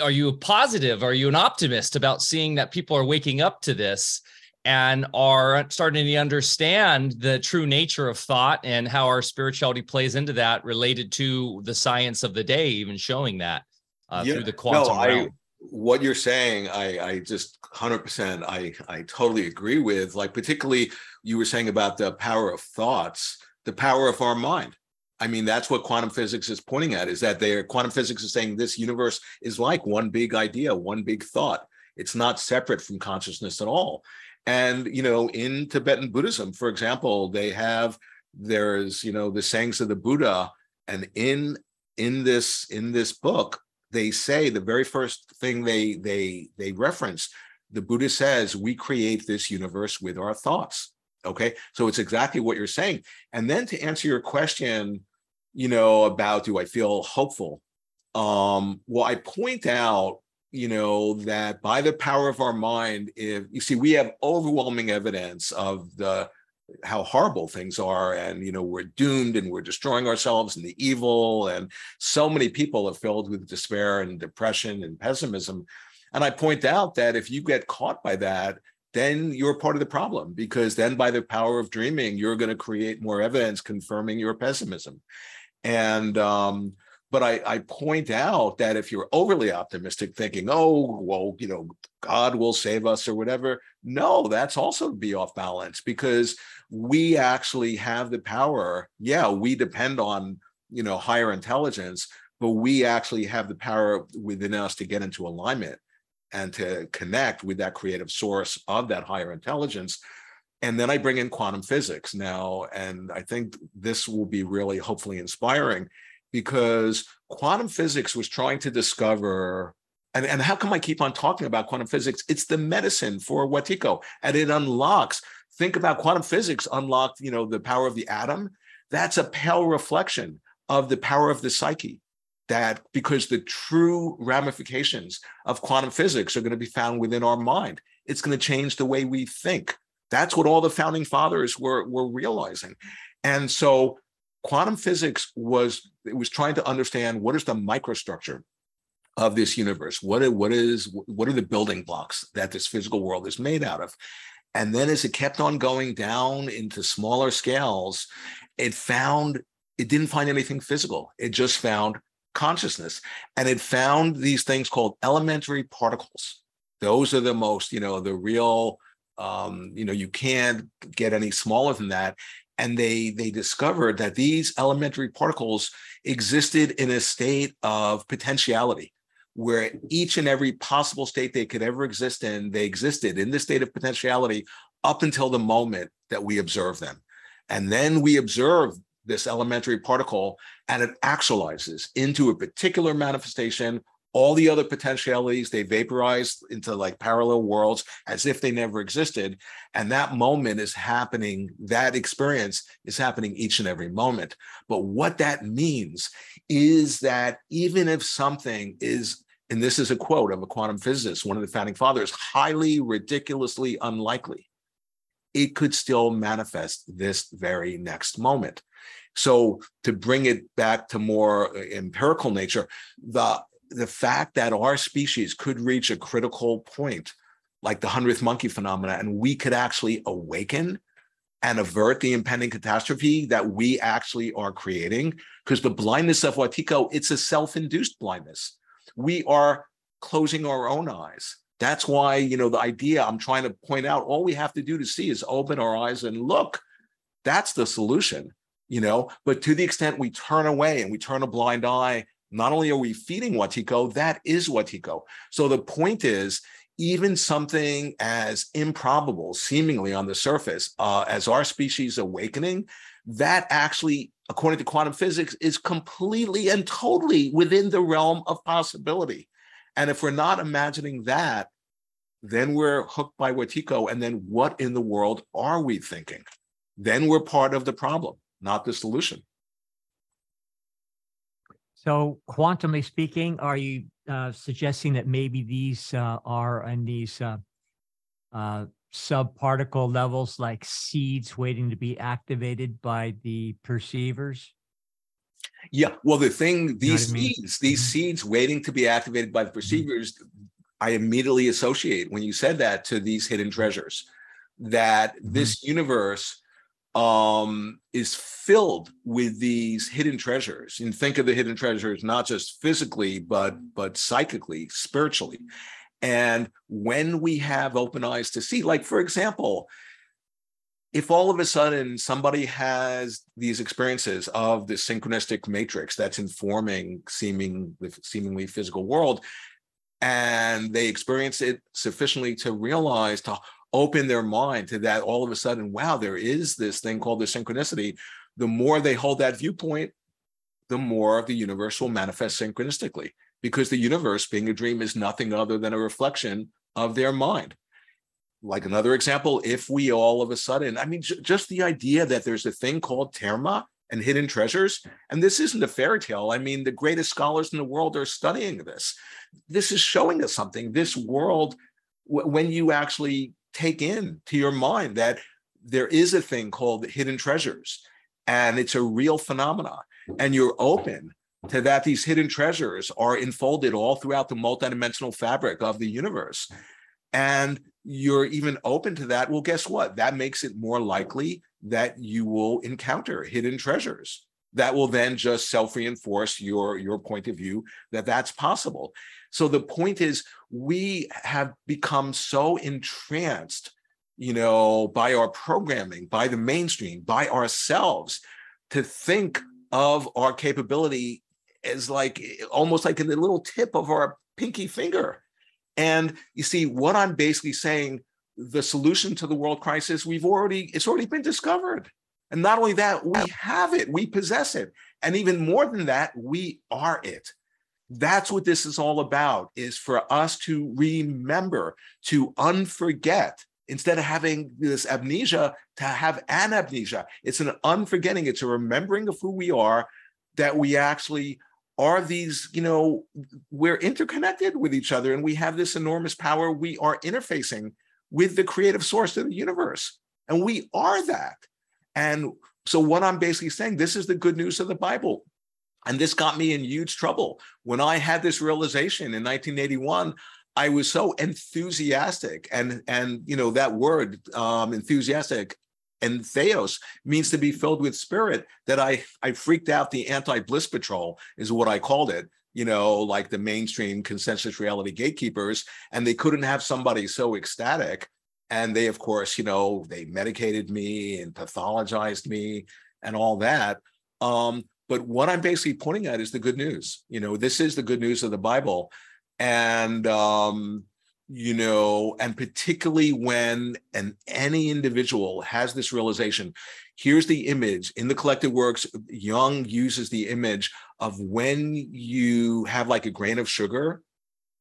are you positive? Are you an optimist about seeing that people are waking up to this and are starting to understand the true nature of thought and how our spirituality plays into that related to the science of the day, even showing that uh, yeah, through the quantum no, realm? What you're saying, I, I just 100%, I, I totally agree with. Like, particularly, you were saying about the power of thoughts, the power of our mind. I mean, that's what quantum physics is pointing at is that they quantum physics is saying this universe is like one big idea, one big thought. It's not separate from consciousness at all. And, you know, in Tibetan Buddhism, for example, they have, there's, you know, the sayings of the Buddha. And in, in this, in this book, they say the very first thing they, they, they reference, the Buddha says, we create this universe with our thoughts. Okay. So it's exactly what you're saying. And then to answer your question, you know, about do I feel hopeful? Um, well, I point out you know that by the power of our mind if you see we have overwhelming evidence of the how horrible things are and you know we're doomed and we're destroying ourselves and the evil and so many people are filled with despair and depression and pessimism and i point out that if you get caught by that then you're part of the problem because then by the power of dreaming you're going to create more evidence confirming your pessimism and um, but I, I point out that if you're overly optimistic, thinking, oh, well, you know, God will save us or whatever, no, that's also be off balance because we actually have the power. Yeah, we depend on, you know, higher intelligence, but we actually have the power within us to get into alignment and to connect with that creative source of that higher intelligence. And then I bring in quantum physics now, and I think this will be really hopefully inspiring because quantum physics was trying to discover and, and how come I keep on talking about quantum physics? It's the medicine for Wetiko, and it unlocks. Think about quantum physics unlocked, you know, the power of the atom. That's a pale reflection of the power of the psyche. That because the true ramifications of quantum physics are going to be found within our mind. It's going to change the way we think. That's what all the founding fathers were, were realizing. And so quantum physics was it was trying to understand what is the microstructure of this universe what are, what is what are the building blocks that this physical world is made out of and then as it kept on going down into smaller scales it found it didn't find anything physical it just found consciousness and it found these things called elementary particles. Those are the most you know the real um, you know you can't get any smaller than that. And they they discovered that these elementary particles existed in a state of potentiality where each and every possible state they could ever exist in they existed in this state of potentiality up until the moment that we observe them. And then we observe this elementary particle and it actualizes into a particular manifestation. All the other potentialities they vaporize into like parallel worlds as if they never existed. And that moment is happening that experience is happening each and every moment. But what that means is that even if something is and this is a quote of a quantum physicist one of the founding fathers highly ridiculously unlikely it could still manifest this very next moment so to bring it back to more uh, empirical nature the the fact that our species could reach a critical point like the 100th monkey phenomena and we could actually awaken and avert the impending catastrophe that we actually are creating because the blindness of wetiko it's a self-induced blindness. We are closing our own eyes. That's why you know the idea i'm trying to point out all we have to do to see is open our eyes and look. That's the solution you know but to the extent we turn away and we turn a blind eye Not only are we feeding Wetiko, that is Wetiko. So the point is, even something as improbable, seemingly on the surface, uh, as our species awakening, that actually, according to quantum physics, is completely and totally within the realm of possibility. And if we're not imagining that, then we're hooked by Wetiko. And then what in the world are we thinking? Then we're part of the problem, not the solution. So, quantumly speaking, are you uh, suggesting that maybe these uh, are in these uh, uh, subparticle levels like seeds waiting to be activated by the perceivers? Yeah, well, the thing, these I mean? seeds, these Mhm. seeds waiting to be activated by the perceivers, I immediately associate when you said that to these hidden treasures. That this universe um is filled with these hidden treasures. And think of the hidden treasures not just physically but but psychically spiritually. And when we have open eyes to see like for example if all of a sudden somebody has these experiences of the synchronistic matrix that's informing seeming the seemingly physical world and they experience it sufficiently to realize to open their mind to that all of a sudden wow there is this thing called the synchronicity. The more they hold that viewpoint the more the universe will manifest synchronistically because the universe being a dream is nothing other than a reflection of their mind. Like another example if we all of a sudden i mean j- just the idea that there's a thing called terma and hidden treasures and this isn't a fairy tale. I mean the greatest scholars in the world are studying this. This is showing us something. This world w- when you actually take in to your mind that there is a thing called hidden treasures and it's a real phenomena and you're open to that these hidden treasures are enfolded all throughout the multidimensional fabric of the universe and you're even open to that. Well guess what? That makes it more likely that you will encounter hidden treasures that will then just self-reinforce your your point of view that that's possible so the point is we have become so entranced you know by our programming by the mainstream by ourselves to think of our capability as like almost like in the little tip of our pinky finger. And you see what i'm basically saying the solution to the world crisis we've already it's already been discovered. And not only that we have it we possess it. And even more than that we are it that's what this is all about is for us to remember to unforget instead of having this amnesia to have an amnesia. It's an unforgetting it's a remembering of who we are that we actually are these you know we're interconnected with each other and we have this enormous power. We are interfacing with the creative source of the universe and we are that. And so what i'm basically saying this is the good news of the bible and this got me in huge trouble. When i had this realization in 1981 i was so enthusiastic and and you know that word um enthusiastic and theos means to be filled with spirit that i i freaked out the anti-bliss patrol is what i called it you know like the mainstream consensus reality gatekeepers and they couldn't have somebody so ecstatic. And they of course you know they medicated me and pathologized me and all that. Um but what i'm basically pointing at is the good news you know this is the good news of the bible. And um you know and particularly when an any individual has this realization here's the image. In the collected works Jung uses the image of when you have like a grain of sugar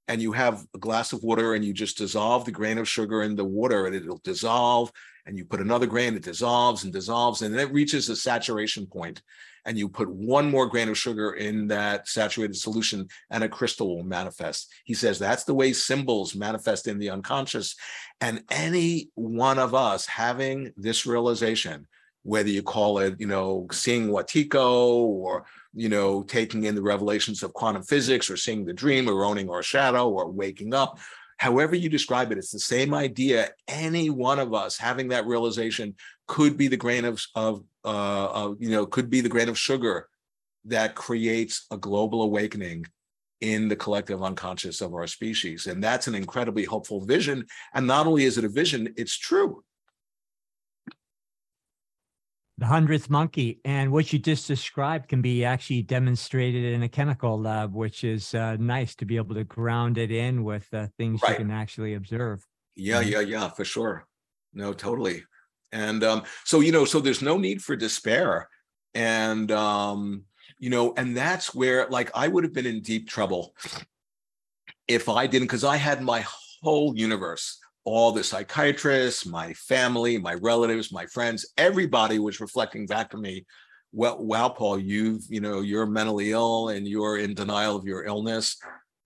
and you have a glass of water and you just dissolve the grain of sugar in the water and it'll dissolve and you put another grain it dissolves and dissolves and then it reaches a saturation point and you put one more grain of sugar in that saturated solution and a crystal will manifest. He says that's the way symbols manifest in the unconscious. And any one of us having this realization whether you call it you know seeing wetiko or you know taking in the revelations of quantum physics or seeing the dream or owning our shadow or waking up however you describe it it's the same idea. Any one of us having that realization could be the grain of of uh of, you know could be the grain of sugar that creates a global awakening in the collective unconscious of our species and that's an incredibly hopeful vision and not only is it a vision it's true The hundredth monkey, and what you just described can be actually demonstrated in a chemical lab, which is uh, nice to be able to ground it in with uh, things right. you can actually observe. Yeah, yeah, yeah, for sure. No, totally. And um, so you know, so there's no need for despair, and um, you know, and that's where like I would have been in deep trouble if I didn't, because I had my whole universe all the psychiatrists, my family, my relatives, my friends, everybody was reflecting back to me, well, wow, Paul, you've, you know, you're mentally ill and you're in denial of your illness.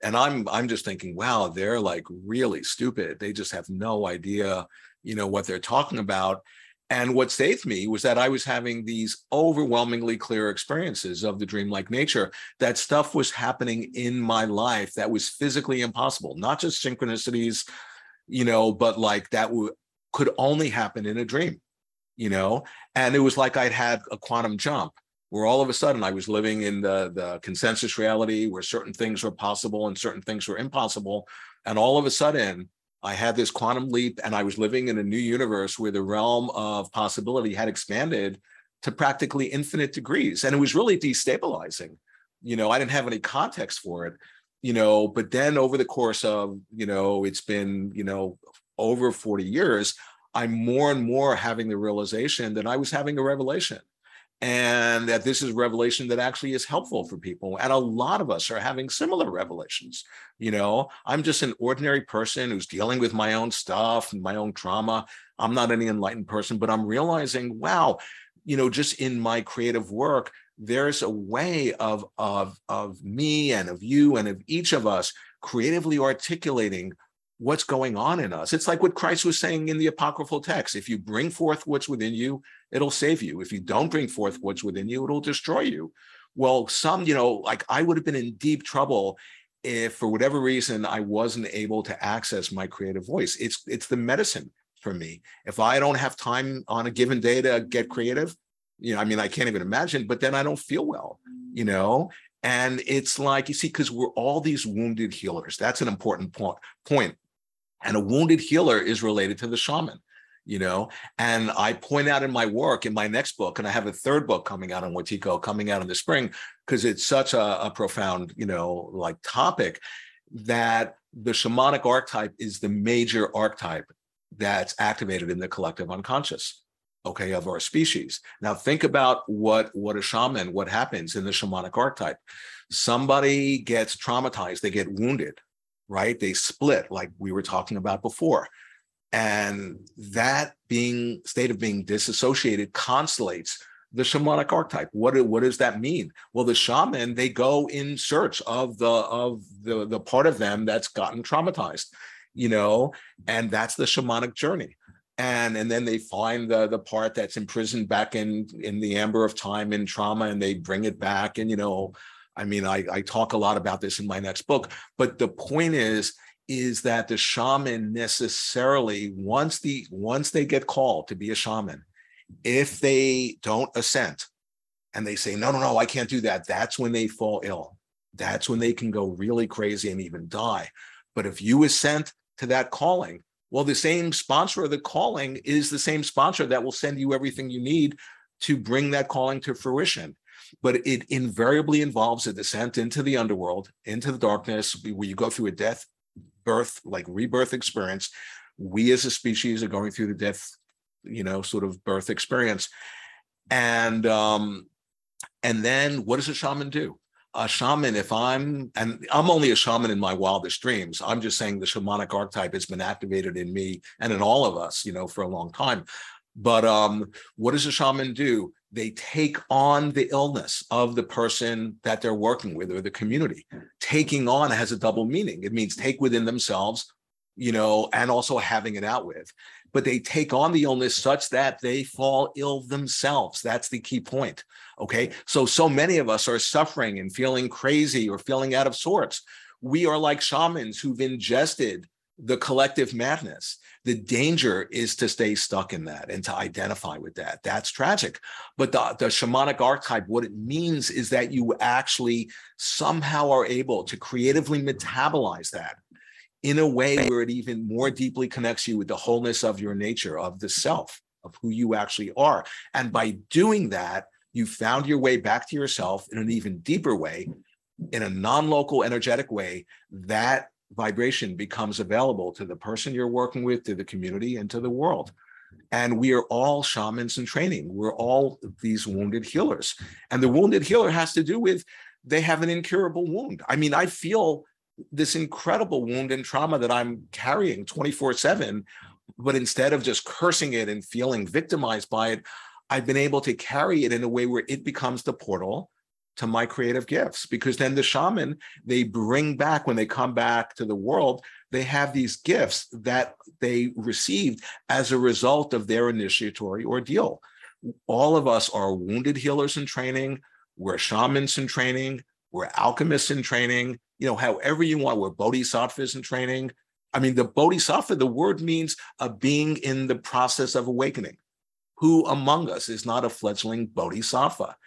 And I'm I'm just thinking, wow, they're like really stupid. They just have no idea, you know, what they're talking about. And what saved me was that I was having these overwhelmingly clear experiences of the dreamlike nature, that stuff was happening in my life that was physically impossible, not just synchronicities, you know, but like that w- could only happen in a dream, you know? And it was like I'd had a quantum jump where all of a sudden I was living in the, the consensus reality where certain things were possible and certain things were impossible. And all of a sudden, I had this quantum leap and I was living in a new universe where the realm of possibility had expanded to practically infinite degrees. And it was really destabilizing. You know, I didn't have any context for it you know but then over the course of you know it's been you know over 40 years i'm more and more having the realization that i was having a revelation and that this is revelation that actually is helpful for people. And a lot of us are having similar revelations you know? I'm just an ordinary person who's dealing with my own stuff and my own trauma. I'm not any enlightened person but i'm realizing wow you know just in my creative work there's a way of, of, of me and of you and of each of us creatively articulating what's going on in us. It's like what Christ was saying in the apocryphal text. If you bring forth what's within you, it'll save you. If you don't bring forth what's within you, it'll destroy you. Well, some, you know, like I would have been in deep trouble if for whatever reason I wasn't able to access my creative voice. It's it's the medicine for me. If I don't have time on a given day to get creative, you know, I mean, I can't even imagine, but then I don't feel well, you know? And it's like, you see, because we're all these wounded healers. That's an important point. point. And a wounded healer is related to the shaman, you know? And I point out in my work, in my next book, and I have a third book coming out on Wetiko coming out in the spring, because it's such a, a profound, you know, like topic that the shamanic archetype is the major archetype that's activated in the collective unconscious okay, of our species. Now think about what what a shaman, what happens in the shamanic archetype. Somebody gets traumatized, they get wounded, right? They split, like we were talking about before. And that being state of being disassociated constellates the shamanic archetype. What, what does that mean? Well, the shaman, they go in search of the of the, the part of them that's gotten traumatized, you know, and that's the shamanic journey and and then they find the the part that's imprisoned back in in the amber of time and trauma and they bring it back and you know i mean i i talk a lot about this in my next book but the point is is that the shaman necessarily once the once they get called to be a shaman if they don't assent and they say no no no i can't do that that's when they fall ill that's when they can go really crazy and even die but if you assent to that calling well, the same sponsor of the calling is the same sponsor that will send you everything you need to bring that calling to fruition. But it invariably involves a descent into the underworld, into the darkness, where you go through a death, birth, like rebirth experience. We as a species are going through the death, you know, sort of birth experience. And um, and then what does a shaman do? a shaman, if I'm, and I'm only a shaman in my wildest dreams, I'm just saying the shamanic archetype has been activated in me and in all of us, you know, for a long time. But um, what does a shaman do? They take on the illness of the person that they're working with or the community. Taking on has a double meaning. It means take within themselves, you know, and also having it out with. But they take on the illness such that they fall ill themselves. That's the key point. Okay. So, so many of us are suffering and feeling crazy or feeling out of sorts. We are like shamans who've ingested the collective madness. The danger is to stay stuck in that and to identify with that. That's tragic. But the, the shamanic archetype, what it means is that you actually somehow are able to creatively metabolize that in a way where it even more deeply connects you with the wholeness of your nature, of the self of who you actually are. And by doing that, you found your way back to yourself in an even deeper way, in a non local, energetic way. That vibration becomes available to the person you're working with, to the community, and to the world. And we are all shamans in training. We're all these wounded healers. And the wounded healer has to do with they have an incurable wound. I mean, I feel this incredible wound and trauma that I'm carrying 24 7. But instead of just cursing it and feeling victimized by it, I've been able to carry it in a way where it becomes the portal to my creative gifts because then the shaman they bring back when they come back to the world they have these gifts that they received as a result of their initiatory ordeal. All of us are wounded healers in training we're shamans in training we're alchemists in training you know however you want we're bodhisattvas in training. I mean the bodhisattva the word means a being in the process of awakening. Who among us is not a fledgling bodhisattva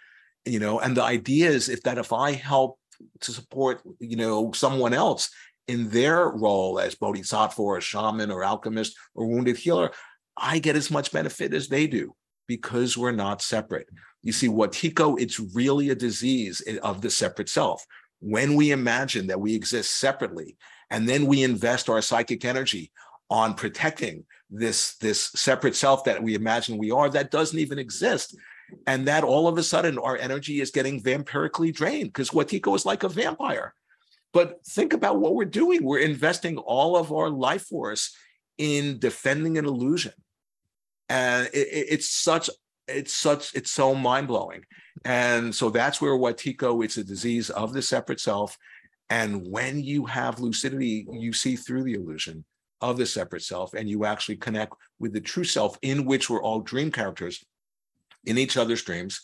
you know and the idea is if that if i help to support you know someone else in their role as bodhisattva or shaman or alchemist or wounded healer i get as much benefit as they do because we're not separate. You see wetiko it's really a disease of the separate self. When we imagine that we exist separately and then we invest our psychic energy on protecting this this separate self that we imagine we are that doesn't even exist and that all of a sudden our energy is getting vampirically drained because Wetiko is like a vampire. But think about what we're doing. We're investing all of our life force in defending an illusion. And it, it, it's such, it's such, it's so mind-blowing. And so that's where Wetiko, it's a disease of the separate self. And when you have lucidity, you see through the illusion of the separate self and you actually connect with the true self in which we're all dream characters in each other's dreams,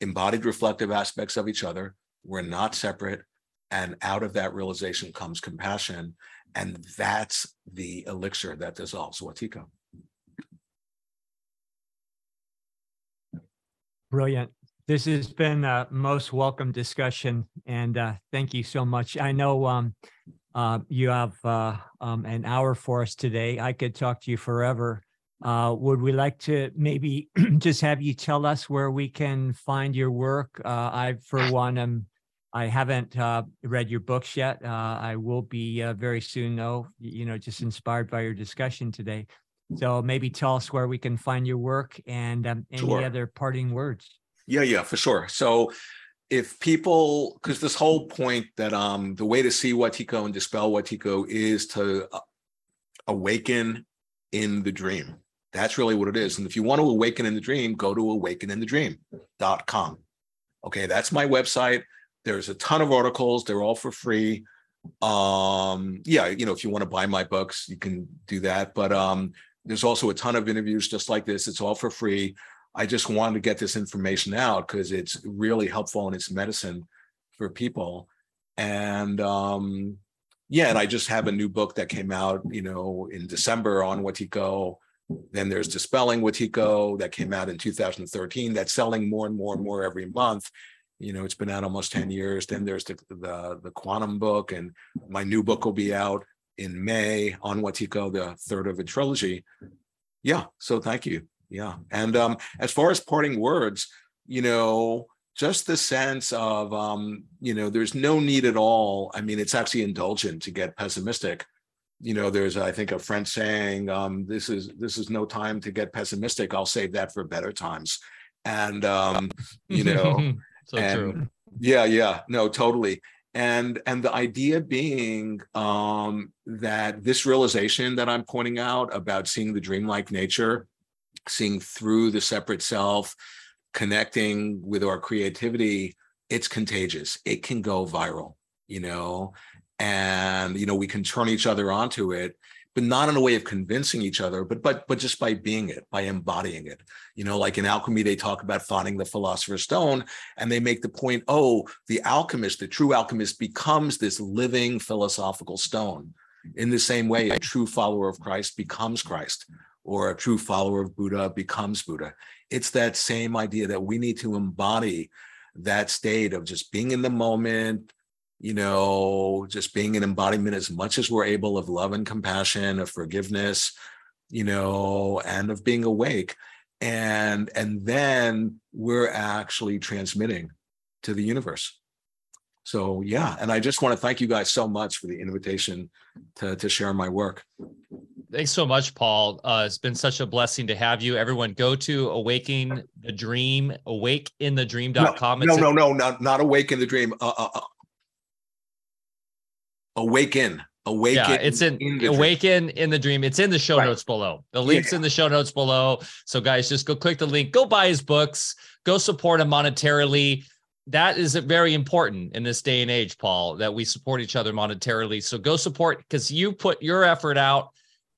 embodied reflective aspects of each other. We're not separate. And out of that realization comes compassion. And that's the elixir that dissolves Wetiko. Brilliant. This has been a most welcome discussion, and uh, thank you so much. I know um, uh, you have uh, um, an hour for us today. I could talk to you forever, uh, would we like to maybe just have you tell us where we can find your work? Uh, I, for one, am I haven't uh, read your books yet. Uh, I will be uh, very soon, though. You know, just inspired by your discussion today. So maybe tell us where we can find your work and um, any sure. other parting words. Yeah, yeah, for sure. So if people, because this whole point that um the way to see Wetiko and dispel Wetiko is to uh, awaken in the dream that's really what it is. And if you want to awaken in the dream, go to awakeninthedream.com. Okay, that's my website. There's a ton of articles, they're all for free. Um, yeah, you know, if you want to buy my books, you can do that. But um, there's also a ton of interviews just like this. It's all for free. I just wanted to get this information out because it's really helpful and it's medicine for people. And um, yeah, and I just have a new book that came out, you know, in December on Wetiko then there's Dispelling Wetiko that came out in 2013 that's selling more and more and more every month. You know, it's been out almost 10 years. Then there's the, the, the Quantum book, and my new book will be out in May on Wetiko, the third of a trilogy. Yeah, so thank you. Yeah. And um, as far as parting words, you know, just the sense of um, you know, there's no need at all. I mean, it's actually indulgent to get pessimistic you know there's i think a french saying um, this is this is no time to get pessimistic. I'll save that for better times. And um, you know so and, true yeah yeah no totally. And and the idea being um, that this realization that i'm pointing out about seeing the dreamlike nature seeing through the separate self connecting with our creativity it's contagious. It can go viral you know and you know we can turn each other onto it but not in a way of convincing each other but but but just by being it by embodying it. You know like in alchemy they talk about finding the philosopher's stone and they make the point oh the alchemist the true alchemist becomes this living philosophical stone. In the same way a true follower of christ becomes christ or a true follower of buddha becomes buddha. It's that same idea that we need to embody that state of just being in the moment you know, just being an embodiment as much as we're able of love and compassion, of forgiveness, you know, and of being awake. And and then we're actually transmitting to the universe. So yeah, and I just want to thank you guys so much for the invitation to to share my work. Thanks so much, Paul. Uh, it's been such a blessing to have you. Everyone, go to Awaking the Dream, awakeinthedream.com. No, no, no, no, not not awake in the dream. Uh, uh, uh. Awaken. Awaken. Yeah, it's in, in awaken dream. in the dream. It's in the show right. notes below. The link's yeah. in the show notes below. So, guys, just go click the link. Go buy his books. Go support him monetarily that is very important in this day and age, Paul, that we support each other monetarily. So go support because you put your effort out,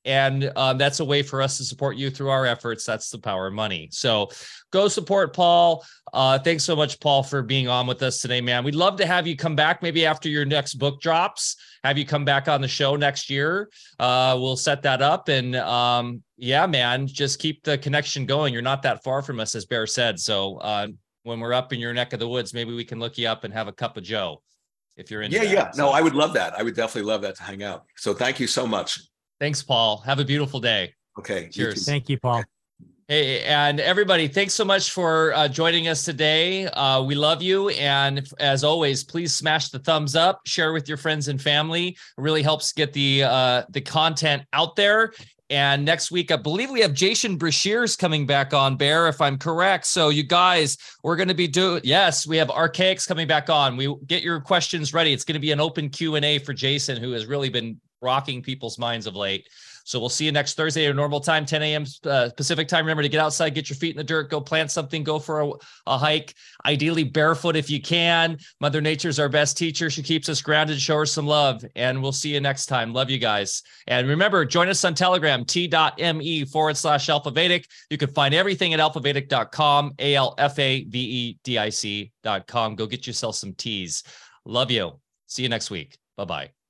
and um, that's a way for us to support you through our efforts. That's the power of money. So go support Paul. Uh, thanks so much, Paul, for being on with us today, man. We'd love to have you come back maybe after your next book drops. Have you come back on the show next year? Uh, we'll set that up, and um, yeah, man, just keep the connection going. You're not that far from us, as Bear said. So uh, when we're up in your neck of the woods, maybe we can look you up and have a cup of Joe if you're in. Yeah, that. yeah. No, I would love that. I would definitely love that to hang out. So thank you so much. Thanks, Paul. Have a beautiful day. Okay. Cheers. Thank you, Paul. Hey, and everybody, thanks so much for uh, joining us today. Uh, we love you. And as always, please smash the thumbs up, share with your friends and family. It really helps get the uh, the content out there. And next week, I believe we have Jason Breshears coming back on Bear, if I'm correct. So you guys, we're going to be doing, yes, we have Archaix coming back on. We get your questions ready. It's going to be an open Q&A for Jason, who has really been rocking people's minds of late. So we'll see you next Thursday at normal time, 10 a.m. Uh, Pacific time. Remember to get outside, get your feet in the dirt, go plant something, go for a, a, hike, ideally barefoot if you can. Mother Nature's our best teacher. She keeps us grounded, show her some love. And we'll see you next time. Love you guys. And remember, join us on Telegram, t.me forward slash Alfa Vedic. You can find everything at alfavedic.com, A L F A V E D I C.com. Go get yourself some teas. Love you. See you next week. Bye bye.